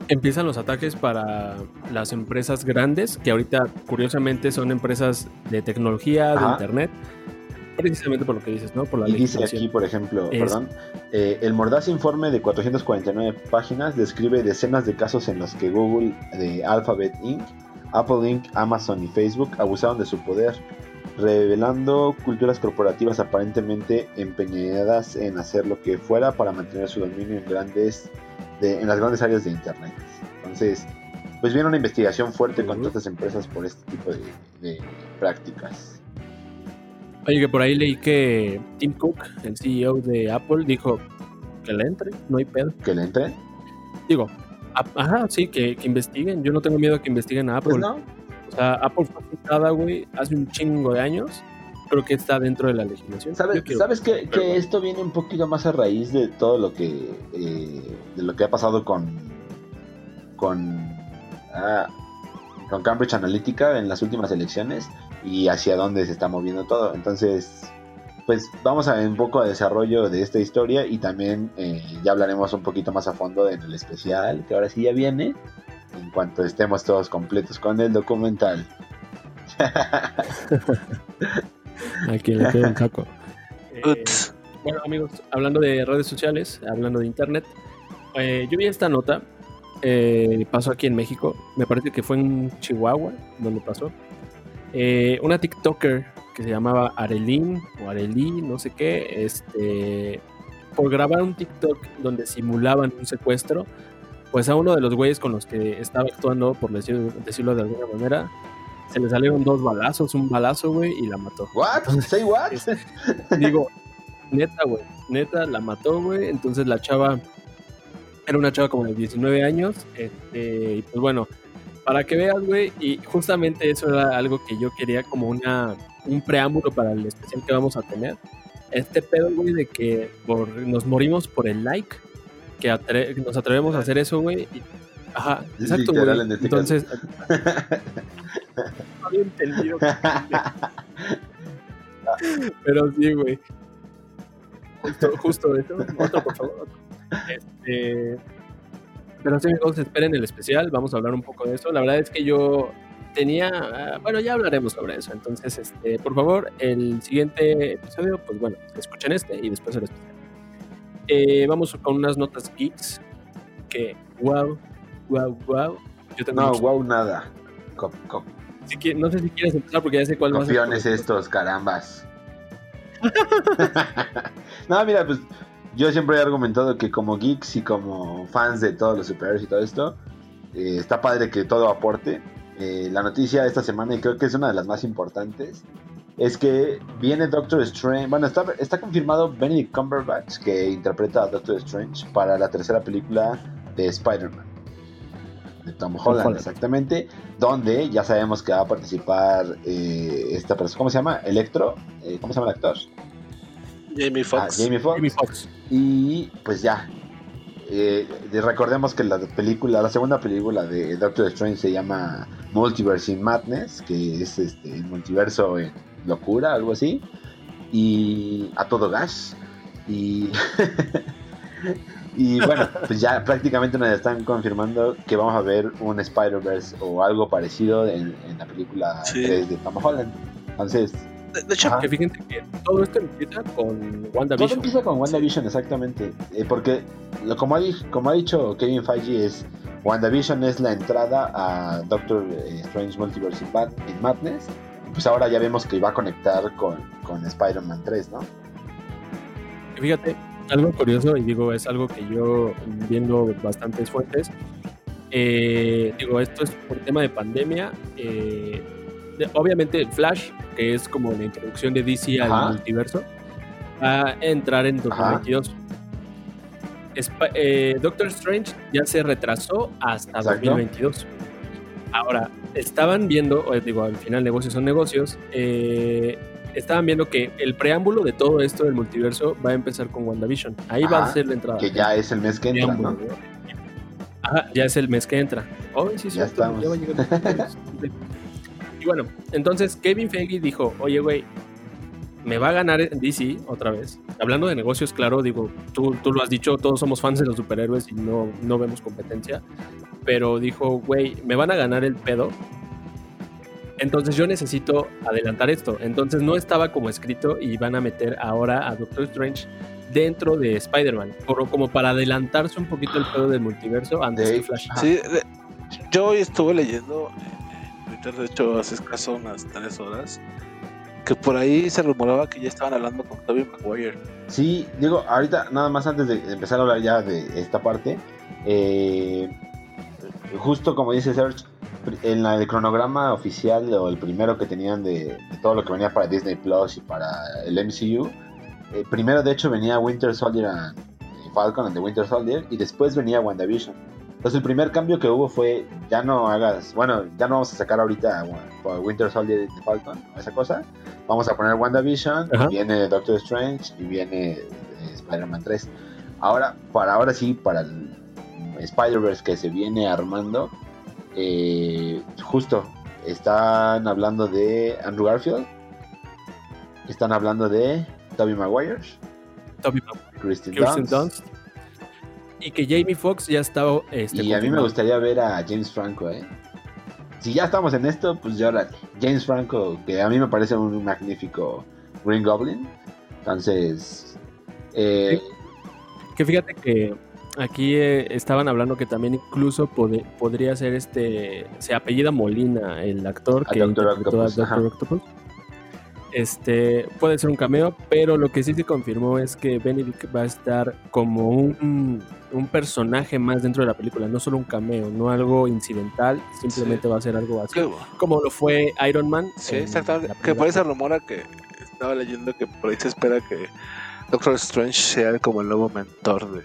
Empiezan los ataques para las empresas grandes, que ahorita curiosamente son empresas de tecnología, de internet, precisamente por lo que dices, ¿no? Por la Y dice aquí, por ejemplo, Es- perdón, eh, el mordaz informe de 449 páginas describe decenas de casos en los que Google, de Alphabet Inc., Apple Inc., Amazon y Facebook abusaron de su poder, revelando culturas corporativas aparentemente empeñadas en hacer lo que fuera para mantener su dominio en grandes, de- en las grandes áreas de Internet. Entonces, pues viene una investigación fuerte contra estas empresas por este tipo de, de prácticas. Oye, que por ahí leí que Tim Cook, el CEO de Apple, dijo que le entre, no hay pedo. ¿Que le entre? Digo, a- ajá, sí, que, que investiguen. Yo no tengo miedo a que investiguen a Apple. Pues no, O sea, Apple fue güey, hace un chingo de años. Creo que está dentro de la legislación. ¿Sabes, Yo quiero- ¿sabes que, que esto viene un poquito más a raíz de todo lo que eh, de lo que ha pasado con con ah, con Cambridge Analytica en las últimas elecciones y hacia dónde se está moviendo todo? Entonces, pues vamos a un poco a desarrollo de esta historia y también eh, ya hablaremos un poquito más a fondo en el especial que ahora sí ya viene en cuanto estemos todos completos con el documental. A quien le quede un saco. Eh, Uts. bueno, amigos, hablando de redes sociales, hablando de internet, eh, yo vi esta nota. eh, pasó aquí en México. Me parece que fue en Chihuahua donde pasó. Eh, una TikToker que se llamaba Arelín o Arelí, no sé qué, este, por grabar un TikTok donde simulaban un secuestro, pues a uno de los güeyes con los que estaba actuando, por decir- decirlo de alguna manera, se le salieron dos balazos, un balazo, güey, y la mató. What? Say what? Es- Digo, neta, güey. Neta, la mató, güey. Entonces la chava era una chava como de 19 años. Este, y pues bueno, para que veas, güey. Y justamente eso era algo que yo quería como una un preámbulo para el especial que vamos a tener. Este pedo, güey, de que por, nos morimos por el like. Que atre- nos atrevemos a hacer eso, güey. y- Ajá, exacto, güey. en este Entonces, no había entendido. Pero sí, güey. Justo, justo eso. Otro, por favor. Este, pero sí, amigos, esperen el especial. Vamos a hablar un poco de eso. La verdad es que yo tenía. ah, Bueno, ya hablaremos sobre eso. Entonces, este, por favor, el siguiente episodio, pues bueno, escuchen este y después el especial. Eh, vamos con unas notas geeks. Que, wow, wow, wow. Yo tengo No, mucho- wow, nada. Cop- cop- si qui- no sé si quieres empezar porque ya sé cuál a. Copiones tu- estos, carambas. no, mira, pues yo siempre he argumentado que como geeks y como fans de todos los superhéroes y todo esto, eh, está padre que todo aporte. Eh, la noticia de esta semana, y creo que es una de las más importantes, es que viene Doctor Strange. Bueno, está, está confirmado Benedict Cumberbatch, que interpreta a Doctor Strange, para la tercera película de Spider-Man. De Tom Holland, Holland. exactamente. Donde ya sabemos que va a participar eh, esta persona. ¿Cómo se llama? Electro. Eh, ¿Cómo se llama el actor? Jamie Ah, Foxx. Jamie Foxx. Foxx. Y pues ya. Eh, de- recordemos que la película, la segunda película de Doctor Strange se llama Multiverse in Madness, que es este el multiverso en locura, algo así. Y a todo gas. Y y bueno, pues ya prácticamente nos están confirmando que vamos a ver un Spider-Verse o algo parecido en, en la película Sí. 3 de Tom Holland. Entonces, De, hecho. Que fíjense que todo esto empieza con Todo WandaVision. empieza con WandaVision, exactamente. Eh, porque, lo, como, ha, di- como ha dicho Kevin Feige, es WandaVision es la entrada a Doctor eh, Strange Multiverse in, Mad- in Madness. Pues ahora ya vemos que va a conectar con, con Spider-Man 3, ¿no? Fíjate, algo curioso, y digo, es algo que yo viendo bastantes fuentes, eh, digo, esto es por tema de pandemia. eh, obviamente, Flash, que es como la introducción de DC Ajá. al multiverso, va a entrar en 2022. Sp- eh, Doctor Strange ya se retrasó hasta Exacto. 2022. Ahora, estaban viendo, digo, al final negocios son negocios, eh, estaban viendo que el preámbulo de todo esto del multiverso va a empezar con WandaVision. Ahí va a ser la entrada. Que ya es el mes que entra, ¿no? Ajá, ya es el mes que entra. Oh, sí, Ya ya va a llegar. y bueno, entonces Kevin Feige dijo, oye, güey, me va a ganar DC otra vez. Hablando de negocios, claro, digo, tú, tú lo has dicho, todos somos fans de los superhéroes y no, no vemos competencia. Pero dijo, güey, me van a ganar el pedo. Entonces yo necesito adelantar esto. Entonces no estaba como escrito y van a meter ahora a Doctor Strange dentro de Spider-Man. Como para adelantarse un poquito el pedo del multiverso antes De Flash. Sí, yo hoy estuve leyendo en De hecho, hace escaso unas tres horas, que por ahí se rumoraba que ya estaban hablando con Tobey Maguire. Sí, digo, ahorita nada más antes de empezar a hablar ya de esta parte, eh, justo como dice Serge, en el cronograma oficial o el primero que tenían de, todo lo que venía para Disney Plus y para el MCU, eh, primero de hecho venía Winter Soldier and Falcon and the Winter Soldier y después venía WandaVision. Entonces el primer cambio que hubo fue, ya no hagas, bueno, ya no vamos a sacar ahorita Winter Soldier y Falcon, esa cosa, vamos a poner WandaVision, Ajá. viene Doctor Strange y viene eh, Spider-Man 3. Ahora, para ahora sí, para el Spider-Verse que se viene armando, eh, justo están hablando de Andrew Garfield, están hablando de Tobey Maguire, Tobey Kristen, Kirsten Dunst, Dunst. Y que Jamie Foxx ya estaba. Este, y a mí me gustaría ver a James Franco, ¿eh? Si ya estamos en esto, pues ya órale. James Franco, que a mí me parece un magnífico Green Goblin. Entonces, eh, Que fíjate que aquí eh, estaban hablando que también incluso podría ser este. Se apellida Molina, el actor A que Doctor interpretó a Octopus, Doctor. Octopus. Este puede ser un cameo, pero lo que sí se confirmó es que Benedict va a estar como un, un personaje más dentro de la película, no solo un cameo, no algo incidental, simplemente va a ser algo así, Que- como lo fue Iron Man. sí, en exactamente. Que por esa rumora que estaba leyendo que por ahí se espera que Doctor Strange sea como el nuevo mentor de,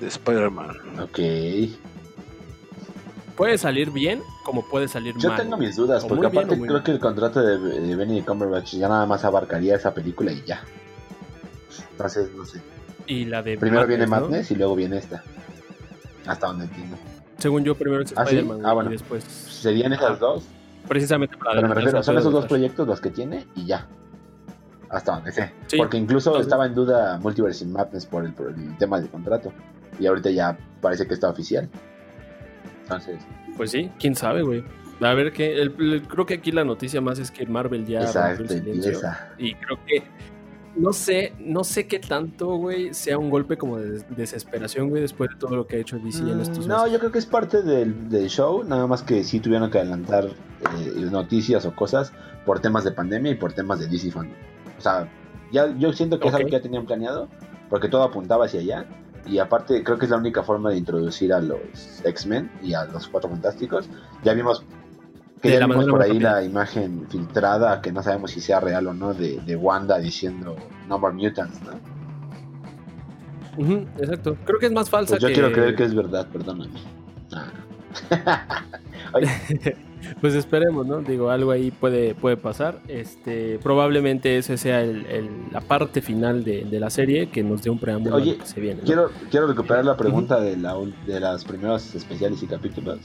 de Spider-Man. ok. Puede salir bien, como puede salir Yo mal. tengo mis dudas, O porque bien aparte creo que el contrato de, de Cumberbatch ya nada más abarcaría esa película y ya. Entonces, no sé. Y la de Primero viene ¿no? Madness y luego viene esta. Hasta donde entiendo. Según yo, primero es ¿Ah, sí? Ah, bueno. y después. Serían esas dos, Precisamente para pero me refiero, son esos dos Flash. proyectos los que tiene y ya. Hasta donde sé. Sí. Porque incluso estaba en duda Multiverse in Madness por el, por el tema del contrato. Y ahorita ya parece que está oficial. Entonces, Pues sí, quién sabe, güey. A ver que el- el- creo que aquí la noticia más es que Marvel ya esa. Y creo que no sé, no sé qué tanto, güey, sea un golpe como de des- desesperación, güey, después de todo lo que ha hecho DC en estos Mm, No, meses. yo creo que es parte del, del show, nada más que sí tuvieron que adelantar eh, noticias o cosas por temas de pandemia y por temas de DC Fandom. O sea, Ya, yo siento que es algo que ya tenían planeado, porque todo apuntaba hacia allá. Y aparte, creo que es la única forma de introducir a los X-Men y a los Cuatro Fantásticos. Ya vimos que De ya la vimos por ahí la imagen filtrada, que no sabemos si sea real o no, de, de Wanda diciendo No More Mutants, ¿no? Ujú, exacto. Creo que es más falsa Pues yo que... quiero creer que es verdad, perdóname. Pues esperemos, ¿no? Digo, algo ahí puede, puede pasar. Este, probablemente ese sea el- el- la parte final de, de la serie que nos dé un preámbulo a Oye, lo que se viene. ¿no? quiero, quiero recuperar la pregunta de, la, de las primeros especiales y capítulos.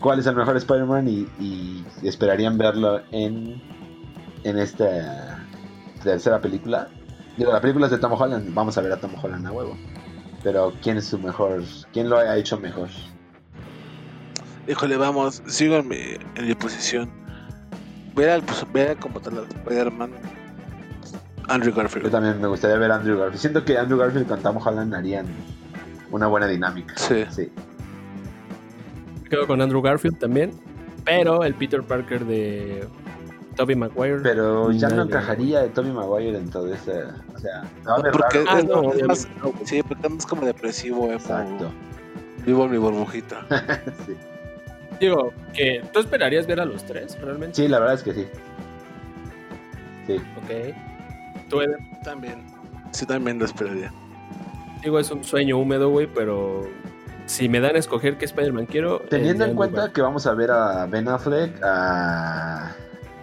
¿Cuál es el mejor Spider-Man y, y esperarían verlo en, en esta tercera película? Digo, la película es de Tom Holland, vamos a ver a Tom Holland a huevo. Pero ¿quién es su mejor? ¿Quién lo ha hecho mejor? Híjole, vamos, sigo en mi, en mi posición. Ver al, pues, ver como tal Spider-Man Andrew Yo Garfield. también me gustaría ver a Andrew Garfield. Siento que Andrew Garfield con Tom Holland harían una buena dinámica. Sí. Sí. Quedo con Andrew Garfield también. Pero el Peter Parker de Tobey Maguire. Pero ya no encajaría de Tobey Maguire en todo ese... O sea, ver Porque raro. Ah, no, es más, sí, porque es más como depresivo, emo, Exacto. Vivo en mi burbujita. Sí. Digo, que tú esperarías ver a los tres, realmente. Sí, la verdad es que sí. Sí. Ok. Tú, Eder, También. Sí, también lo esperaría. digo, es un sueño húmedo, güey, pero si me dan a escoger qué Spider-Man quiero. el Teniendo en cuenta que vamos a ver a Ben Affleck, a,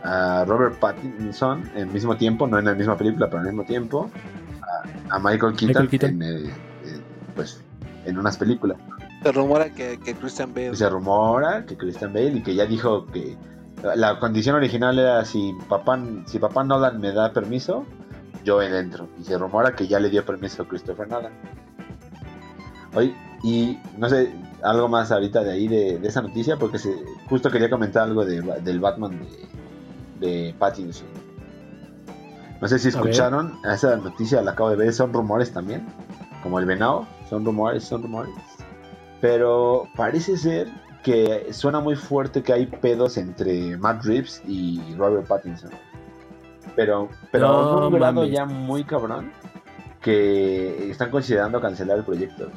a Robert Pattinson en el mismo tiempo, no en la misma película, pero al mismo tiempo, a, a Michael Keaton, Michael Keaton. En, el- en, pues, en unas películas. Se rumora que, que Christian Bale. Se rumora que Christian Bale y que ya dijo que la condición original era si papá, si papá Nolan me da permiso, yo entro. Y se rumora que ya le dio permiso a Christopher Nolan. Oye, y no sé, algo más ahorita de ahí de, de esa noticia, porque se, justo quería comentar algo de, del Batman de, de Pattinson. No sé si escucharon, esa noticia la acabo de ver, son rumores también, como el venado, son rumores, son rumores. Pero parece ser que suena muy fuerte que hay pedos entre Matt Reeves y Robert Pattinson. Pero, pero No un grado ya muy cabrón que están considerando cancelar el proyecto.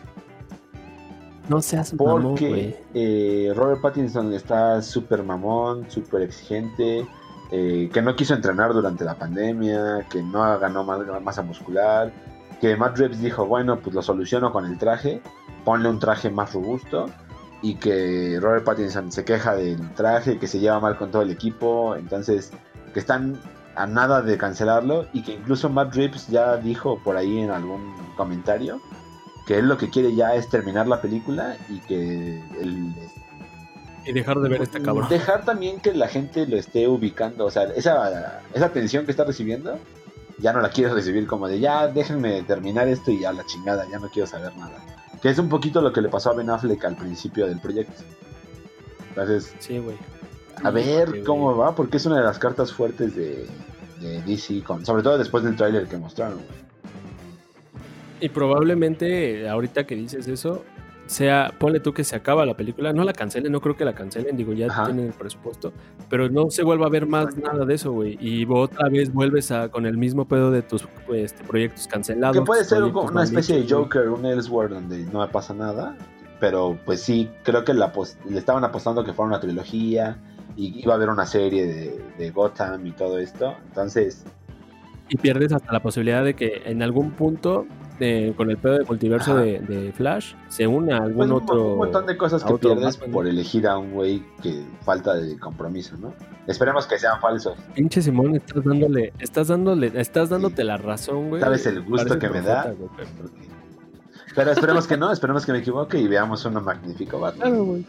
No seas mamón, Porque güey. eh, Robert Pattinson está súper mamón, súper exigente, eh, que no quiso entrenar durante la pandemia, que no ganó masa muscular, que Matt Reeves dijo, bueno, pues lo soluciono con el traje, ponle un traje más robusto, y que Robert Pattinson se queja del traje, que se lleva mal con todo el equipo, entonces que están a nada de cancelarlo, y que incluso Matt Reeves ya dijo por ahí en algún comentario, que él lo que quiere ya es terminar la película y que el, Y dejar de ver a este cabrón. dejar también que la gente lo esté ubicando, o sea, esa, esa atención que está recibiendo, ya no la quiero recibir como de ya déjenme terminar esto y a la chingada, ya no quiero saber nada. Que es un poquito lo que le pasó a Ben Affleck al principio del proyecto. Entonces, Sí, güey. a ver Sí, cómo va, porque es una de las cartas fuertes de, de DC, con, sobre todo después del tráiler que mostraron. güey. Y probablemente, ahorita que dices eso, sea, ponle tú que se acaba la película, no la cancelen, no creo que la cancelen, digo, ya Ajá. tienen el presupuesto, pero no se vuelva a ver más nada de eso, güey. Y otra vez vuelves a con el mismo pedo de tus pues, este, proyectos cancelados. Que puede ser una especie de. Joker, un Elseworld donde no pasa nada. Pero pues sí, creo que la le estaban apostando que fuera una trilogía y iba a haber una serie de, de Gotham y todo esto. Entonces, Y pierdes hasta la posibilidad de que en algún punto, con el pedo de multiverso de, de Flash, se una a algún pues, un, otro. un montón de cosas que pierdes Batman. por elegir a un güey que falta de compromiso, ¿no? Esperemos que sean falsos. Pinche Simón, estás dándole, estás dándole, estás dándote la razón, güey. Sabes el gusto que me profeta, da. güey, pero- porque- Pero esperemos que no, esperemos que me equivoque y veamos uno magnífico Batman. Claro, güey.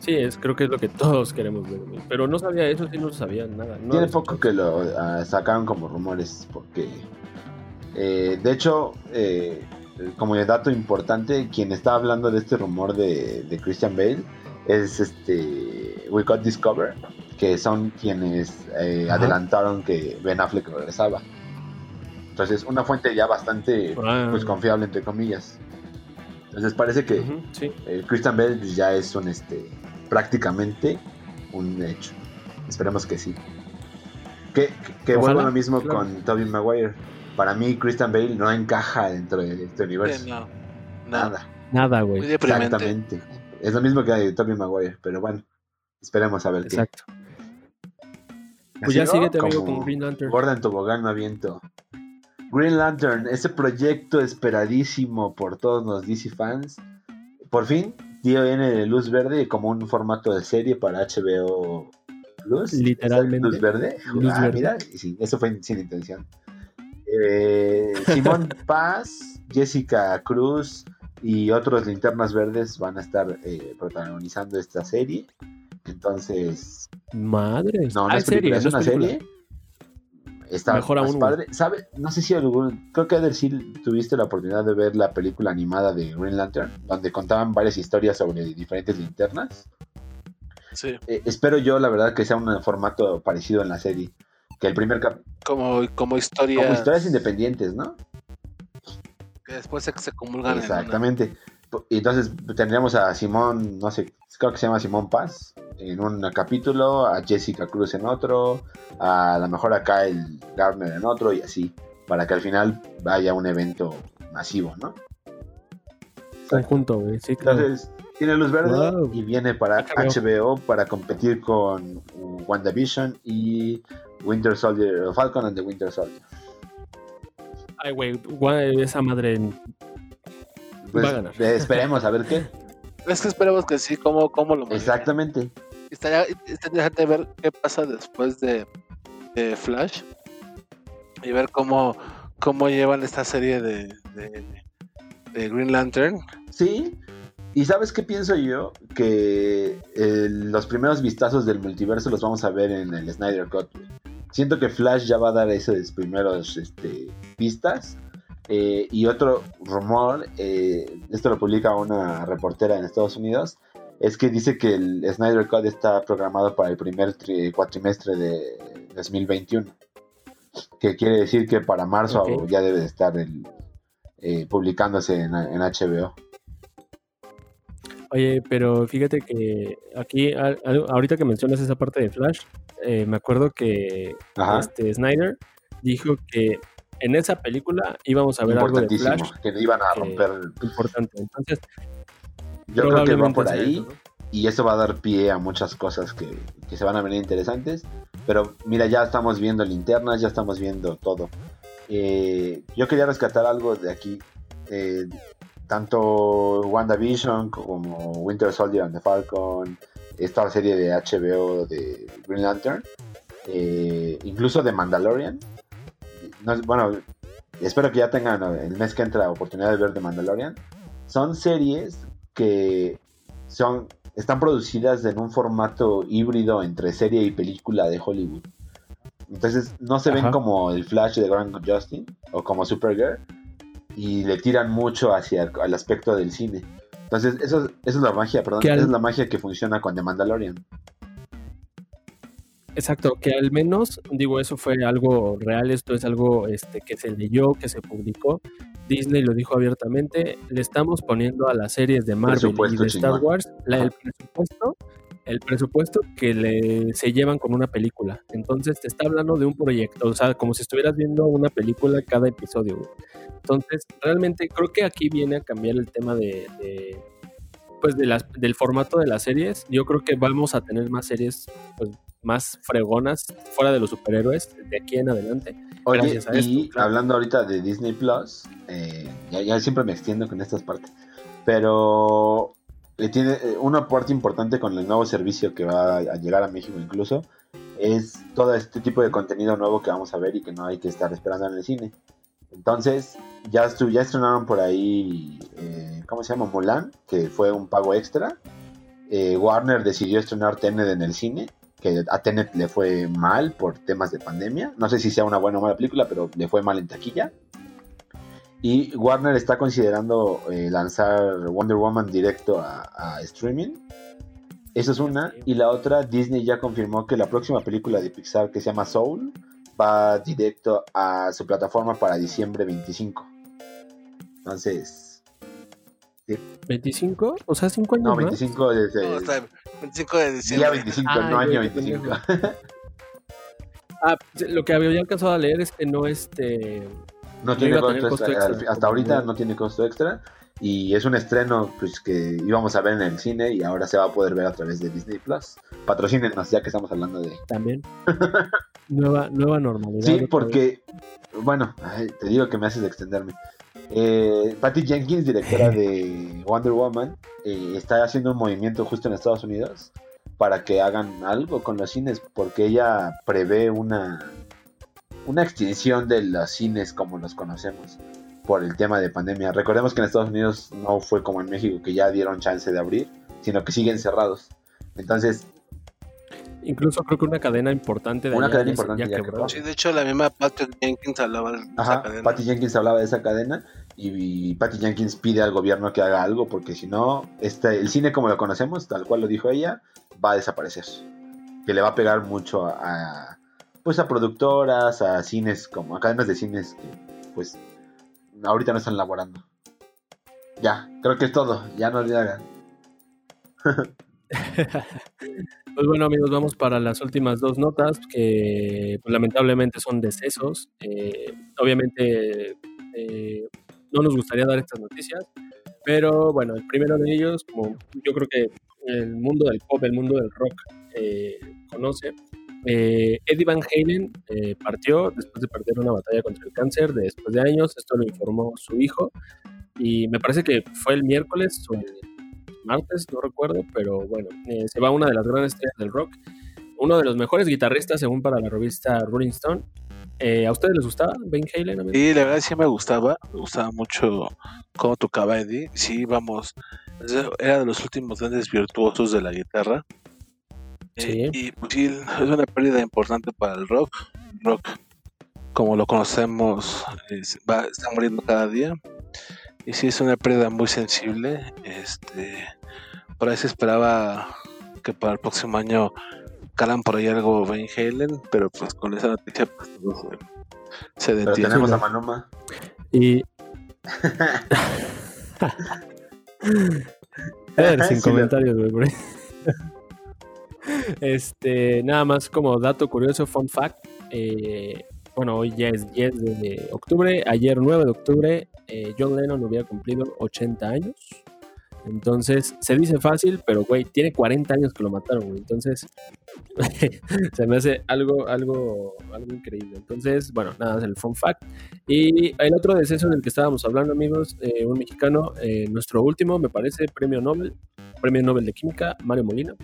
Sí, es, creo que es lo que todos queremos ver, güey. Pero no sabía eso, sí no sabía nada. No Tiene poco que lo ah, sacaron como rumores, porque eh, de hecho, eh, como dato importante, quien está hablando de este rumor de, de Christian Bale es este We Got Discover, que son quienes eh, adelantaron que Ben Affleck regresaba. Entonces, una fuente ya bastante pues confiable entre comillas. Entonces parece que sí. eh, Christian Bale pues, ya es un este prácticamente un hecho. Esperemos que sí. Que, que, que vuelvo lo mismo claro. con Tobey Maguire. Para mí, Christian Bale no encaja dentro de este universo. Sí, no, no. Nada. Nada, güey. Exactamente. Es lo mismo que Tobey Maguire, pero bueno, esperemos a ver qué. Exacto. Pues ya ¿no? síguete, amigo, con Green Lantern. Gorda en tobogán me aviento. Green Lantern, ese proyecto esperadísimo por todos los DC fans. Por fin tiene luz verde como un formato de serie para HBO Plus. Literalmente. Luz verde. Luz ah, verde. mira, y sí, eso fue sin intención. Eh, Simón Paz, Jessica Cruz y otros linternas verdes van a estar eh, protagonizando esta serie. Entonces, Madre. no, no Ah, es película, es no una película. serie. Está Mejor más aún, padre. ¿Sabe? No sé si algún, creo que Eder, sí tuviste la oportunidad de ver la película animada de Green Lantern, donde contaban varias historias sobre diferentes linternas. Sí, Eh, espero yo, la verdad, que sea un formato parecido en la serie. Que el primer cap como, como historia. como historias independientes, ¿no? Que después se, se comulgan en una. Exactamente. Y entonces tendríamos a Simón, no sé, creo que se llama Simón Paz en un capítulo, a Jessica Cruz en otro, a lo mejor a Kyle Gardner en otro y así, para que al final vaya un evento masivo, ¿no? Conjunto, güey. Sí, claro. Entonces, tiene luz verde Wow. y viene para HBO. HBO para competir con WandaVision y Winter Soldier, Falcon and the Winter Soldier. Ay, güey. Esa madre. Pues, Va a ganar. eh, esperemos a ver qué. Es que esperemos que sí, cómo, cómo lo. Exactamente. Estaría interesante ver qué pasa después de, de Flash y ver cómo, cómo llevan esta serie de, de, de Green Lantern. Sí. ¿Y sabes qué pienso yo? Que eh, los primeros vistazos del multiverso los vamos a ver en el Snyder Cut. Siento que Flash ya va a dar esos primeros este, pistas. Eh, y otro rumor, eh, esto lo publica una reportera en Estados Unidos, es que dice que el Snyder Cut está programado para el primer tri- cuatrimestre de 2021. Que quiere decir que para marzo ya debe de estar el, eh, publicándose en, en HBO. Oye, pero fíjate que aquí, al- al- ahorita que mencionas esa parte de Flash, eh, me acuerdo que Ajá. este Snyder dijo que en esa película íbamos a ver algo de Importantísimo, Flash que iban a romper. importante. Entonces, Yo creo que va por ahí eso, ¿no? y eso va a dar pie a muchas cosas que, que se van a venir interesantes. Pero mira, ya estamos viendo linternas, ya estamos viendo todo. Eh, yo quería rescatar algo de aquí. Eh, tanto WandaVision como Winter Soldier and the Falcon, esta serie de HBO de Green Lantern, eh, incluso de Mandalorian. No, bueno, espero que ya tengan el mes que entra oportunidad de ver de Mandalorian. Son series que son están producidas en un formato híbrido entre serie y película de Hollywood. Entonces no se ven como el Flash de Grant Justin o como Supergirl y le tiran mucho hacia el, al aspecto del cine. Entonces eso, eso es la magia, perdón, al- esa es la magia que funciona con The Mandalorian. Exacto, que al menos, digo, eso fue algo real, esto es algo este, que se leyó, que se publicó. Disney lo dijo abiertamente, le estamos poniendo a las series de Marvel y de Star. Wars la- el presupuesto, el presupuesto que le, se llevan con una película. Entonces te está hablando de un proyecto, o sea, como si estuvieras viendo una película cada episodio. güey. Entonces, realmente creo que aquí viene a cambiar el tema de, de, pues de las, del formato de las series. Yo creo que vamos a tener más series pues, más fregonas fuera de los superhéroes de aquí en adelante. Oye, Gracias a y esto, claro. hablando ahorita de Disney Plus, eh, ya, ya siempre me extiendo con estas partes, pero eh, tiene eh, una parte importante con el nuevo servicio que va a, llegar a México incluso, es todo este tipo de contenido nuevo que vamos a ver y que no hay que estar esperando en el cine. Entonces, ya, estu- ya estrenaron por ahí, eh, ¿cómo se llama? Mulan, que fue un pago extra. Eh, Warner decidió estrenar Tenet en el cine, que a Tenet le fue mal por temas de pandemia. No sé si sea una buena o mala película, pero le fue mal en taquilla. Y Warner está considerando eh, lanzar Wonder Woman directo a, a streaming. Esa es una. Y la otra, Disney ya confirmó que la próxima película de Pixar que se llama Soul va directo a su plataforma para diciembre 25. Entonces, 25, o sea, 5 años no, más. 25 desde No, está bien. 25 de día diciembre. 25, Ay, no año güey, qué 25. Ah, lo que había alcanzado a leer es que no este. No tiene costo costo extra. extra. Hasta ahorita no tiene costo extra. Y es un estreno pues, que íbamos a ver en el cine y ahora se va a poder ver a través de Disney Plus. Patrocínenos, ya que estamos hablando de. También. nueva, nueva normalidad. Sí, vez. porque. Bueno, ay, te digo que me haces extenderme. Eh, Patty Jenkins, directora de Wonder Woman, eh, está haciendo un movimiento justo en Estados Unidos para que hagan algo con los cines, porque ella prevé una, una extinción de los cines como los conocemos por el tema de pandemia. Recordemos que en Estados Unidos no fue como en México, que ya dieron chance de abrir, sino que siguen cerrados. Entonces, Incluso creo que una cadena importante de Una cadena importante ya quebró. Sí, de hecho, la misma Patrick Jenkins hablaba de esa Ajá, cadena. Patty Jenkins hablaba de esa cadena y, y Patty Jenkins pide al gobierno que haga algo porque si no, este, el cine como lo conocemos, tal cual lo dijo ella, va a desaparecer. Que le va a pegar mucho a, a, pues a productoras, a cines como a cadenas de cines que pues ahorita no están laborando. Ya, creo que es todo, ya no le hagan. Pues bueno amigos, vamos para las últimas dos notas que pues, lamentablemente son decesos. Eh, obviamente eh, no nos gustaría dar estas noticias, pero bueno, el primero de ellos, como yo creo que el mundo del pop, el mundo del rock eh, conoce, eh, Eddie Van Halen eh, partió después de perder una batalla contra el cáncer de después de años, esto lo informó su hijo y me parece que fue el miércoles o el martes, no recuerdo, pero bueno, eh, se va una de las grandes estrellas del rock, uno de los mejores guitarristas según para la revista Rolling Stone. Eh, ¿A ustedes les gustaba Van Halen? Y la verdad sí me gustaba, me gustaba mucho cómo tocaba Eddie. Sí, vamos, era de los últimos grandes virtuosos de la guitarra. Sí. Eh, y pues sí, es una pérdida importante para el rock. Rock, como lo conocemos, es- va, está muriendo cada día. Y sí, es una pérdida muy sensible. Este, por ahí se esperaba que para el próximo año calan por ahí algo Van Halen, pero pues con esa noticia pues todo se, se Pero detiene. tenemos a. Y... A ver, sin Sí, comentarios, güey. Este, nada más como dato curioso, fun fact. eh, bueno, hoy ya es 10 de octubre. Ayer, 9 de octubre, eh, John Lennon hubiera cumplido 80 años. Entonces, se dice fácil, pero güey, tiene 40 años que lo mataron. Entonces, se me hace algo, algo, algo increíble. Entonces, bueno, nada, es el fun fact. Y el otro deceso del que estábamos hablando, amigos, eh, un mexicano, eh, nuestro último, me parece, premio Nobel, premio Nobel de Química, Mario Molina.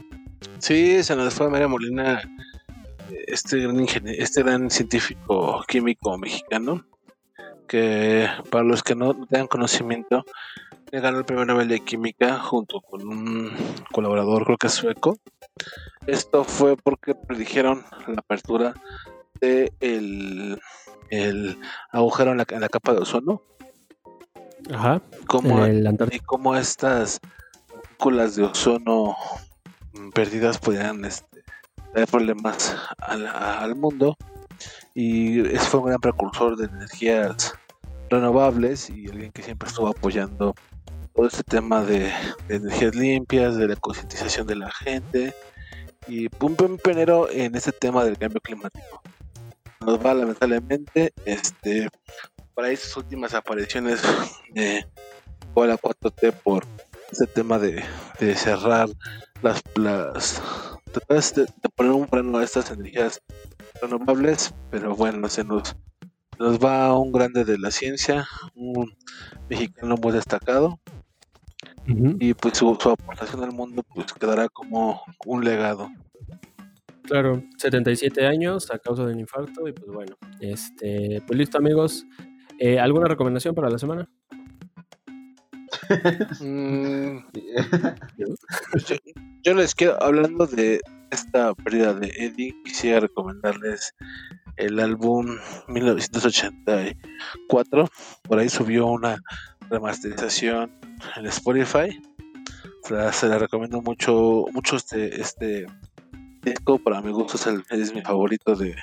Sí, se nos fue María Molina, este gran, este gran científico químico mexicano, que para los que no tengan conocimiento, le ganó el premio Nobel de Química junto con un colaborador, creo que sueco. Esto fue porque predijeron la apertura de el, agujero en la, en la capa de ozono, Ajá. como el y cómo estas partículas de ozono perdidas podrían este, traer problemas al, al mundo y ese fue un gran precursor de energías renovables y alguien que siempre estuvo apoyando todo este tema de, energías limpias, de la concientización de la gente y un pionero en este tema del cambio climático. Nos va lamentablemente este para esas últimas apariciones de o la 4T por este tema de, de cerrar las, las de, de poner un freno a estas energías renovables, pero bueno, se nos, nos va un grande de la ciencia, un mexicano muy destacado, y pues su, su aportación al mundo pues quedará como un legado. Claro, 77 años a causa de un infarto y pues bueno, este, pues listo amigos. Eh, ¿Alguna recomendación para la semana? Mm, yo, les quiero, hablando de esta pérdida de Eddie, quisiera recomendarles el álbum 1984. Por ahí subió una remasterización en Spotify. Se la recomiendo mucho, mucho este, este disco. Para mi gusto es, el- es mi favorito de,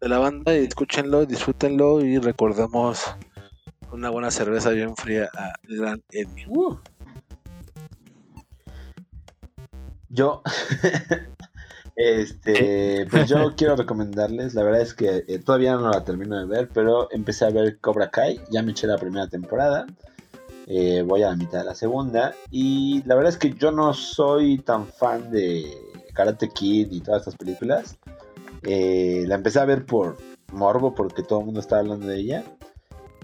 de la banda. Y escúchenlo, disfrútenlo y recordemos una buena cerveza bien fría a Gran Eddie. Yo, Este, pues yo quiero recomendarles, la verdad es que eh, todavía no la termino de ver, pero empecé a ver Cobra Kai, ya me eché la primera temporada, eh, voy a la mitad de la segunda, y la verdad es que yo no soy tan fan de Karate Kid y todas estas películas. Eh, la empecé a ver por morbo, porque todo el mundo está hablando de ella.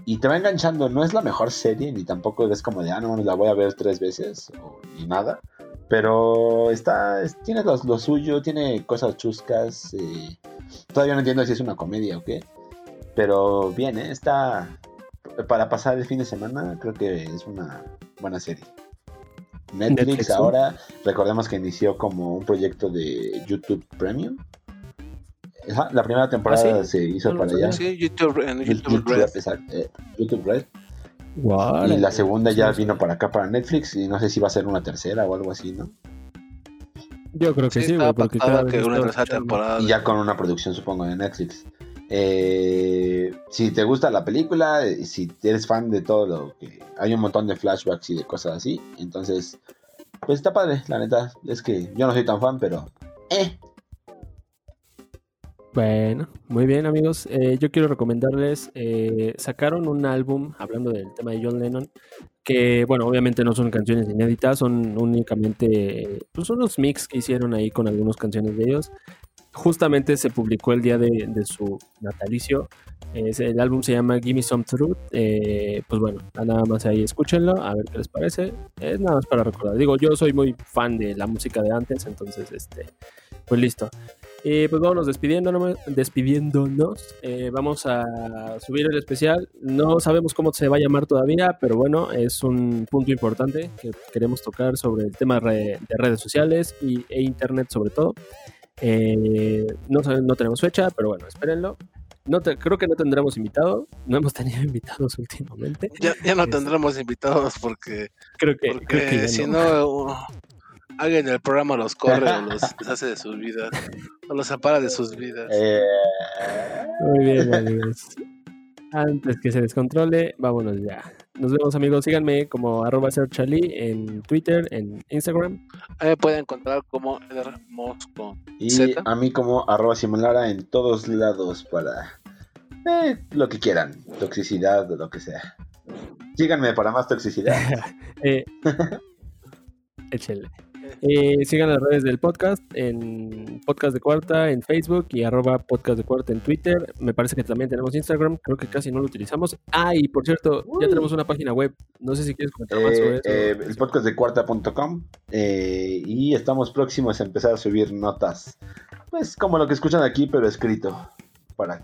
Y te va enganchando, no es la mejor serie, ni tampoco es como de, ah, no, la voy a ver tres veces, o ni nada. Pero está, tiene lo, suyo, tiene cosas chuscas. Eh, todavía no entiendo si es una comedia o qué. Pero bien, ¿eh? está. Para pasar el fin de semana, creo que es una buena serie. Netflix, ahora, recordemos que inició como un proyecto de YouTube Premium. La primera temporada ¿Ah, se hizo para allá. Sí, YouTube, en YouTube, Red. Eh, YouTube Red. Y la segunda ya vino para acá, para Netflix, y no sé si va a ser una tercera o algo así, ¿no? Yo creo que sí, porque cada que una tercera temporada. Y ya con una producción, supongo, de Netflix. Eh, si te gusta la película, si eres fan de todo lo que... Hay un montón de flashbacks y de cosas así, entonces... Pues está padre, la neta. Es que yo no soy tan fan, pero... Eh, bueno, muy bien amigos. Eh, yo quiero recomendarles, eh, sacaron un álbum hablando del tema de John Lennon, que bueno, obviamente no son canciones inéditas, son únicamente pues, unos mix que hicieron ahí con algunas canciones de ellos. Justamente se publicó el día de, su natalicio. el álbum se llama Gimme Some Truth. Eh, pues bueno, nada más ahí escúchenlo, a ver qué les parece. Es nada más para recordar. Digo, yo soy muy fan de la música de antes, entonces, este, pues listo. Eh, pues vámonos despidiéndonos. despidiéndonos. Eh, vamos a subir el especial. No sabemos cómo se va a llamar todavía, pero bueno, es un punto importante que queremos tocar sobre el tema de redes sociales y, e internet sobre todo. Eh, no, no tenemos fecha, pero bueno, espérenlo. No creo que no tendremos invitados. No hemos tenido invitados últimamente. Ya, ya no tendremos invitados porque, creo que, creo que si no, alguien el programa los corre o los hace de sus vidas, o los separa de sus vidas. Eh... Muy bien, amigos. Antes que se descontrole, vámonos ya. Nos vemos, amigos. Síganme como arroba Charlie en Twitter, en Instagram. Ahí me pueden encontrar como Mosco. Y a mí como arroba Simulara en todos lados para eh, lo que quieran. Toxicidad o lo que sea. Síganme para más toxicidad. eh, échale. Eh, sigan las redes del podcast en Podcast de Cuarta en Facebook y arroba Podcast de Cuarta en Twitter. Me parece que también tenemos Instagram, creo que casi no lo utilizamos. Ah, y por cierto, ya tenemos una página web. No sé si quieres comentar más sobre eso. Eh, el podcastdecuarta.com eh, y estamos próximos a empezar a subir notas. Pues como lo que escuchan aquí, pero escrito. Para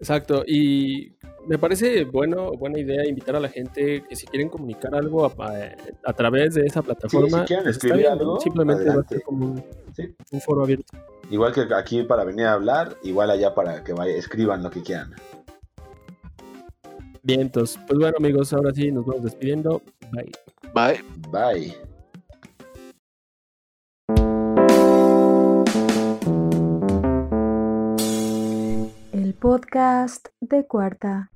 Exacto, y me parece bueno, buena idea invitar a la gente que si quieren comunicar algo a, través de esa plataforma, si quieren escribir algo, simplemente va a ser como un, foro abierto. Igual que aquí para venir a hablar, igual allá para que vaya, escriban lo que quieran. Bien, entonces, pues bueno amigos, ahora sí nos vamos despidiendo. Bye. Bye. Bye. podcast de cuarta.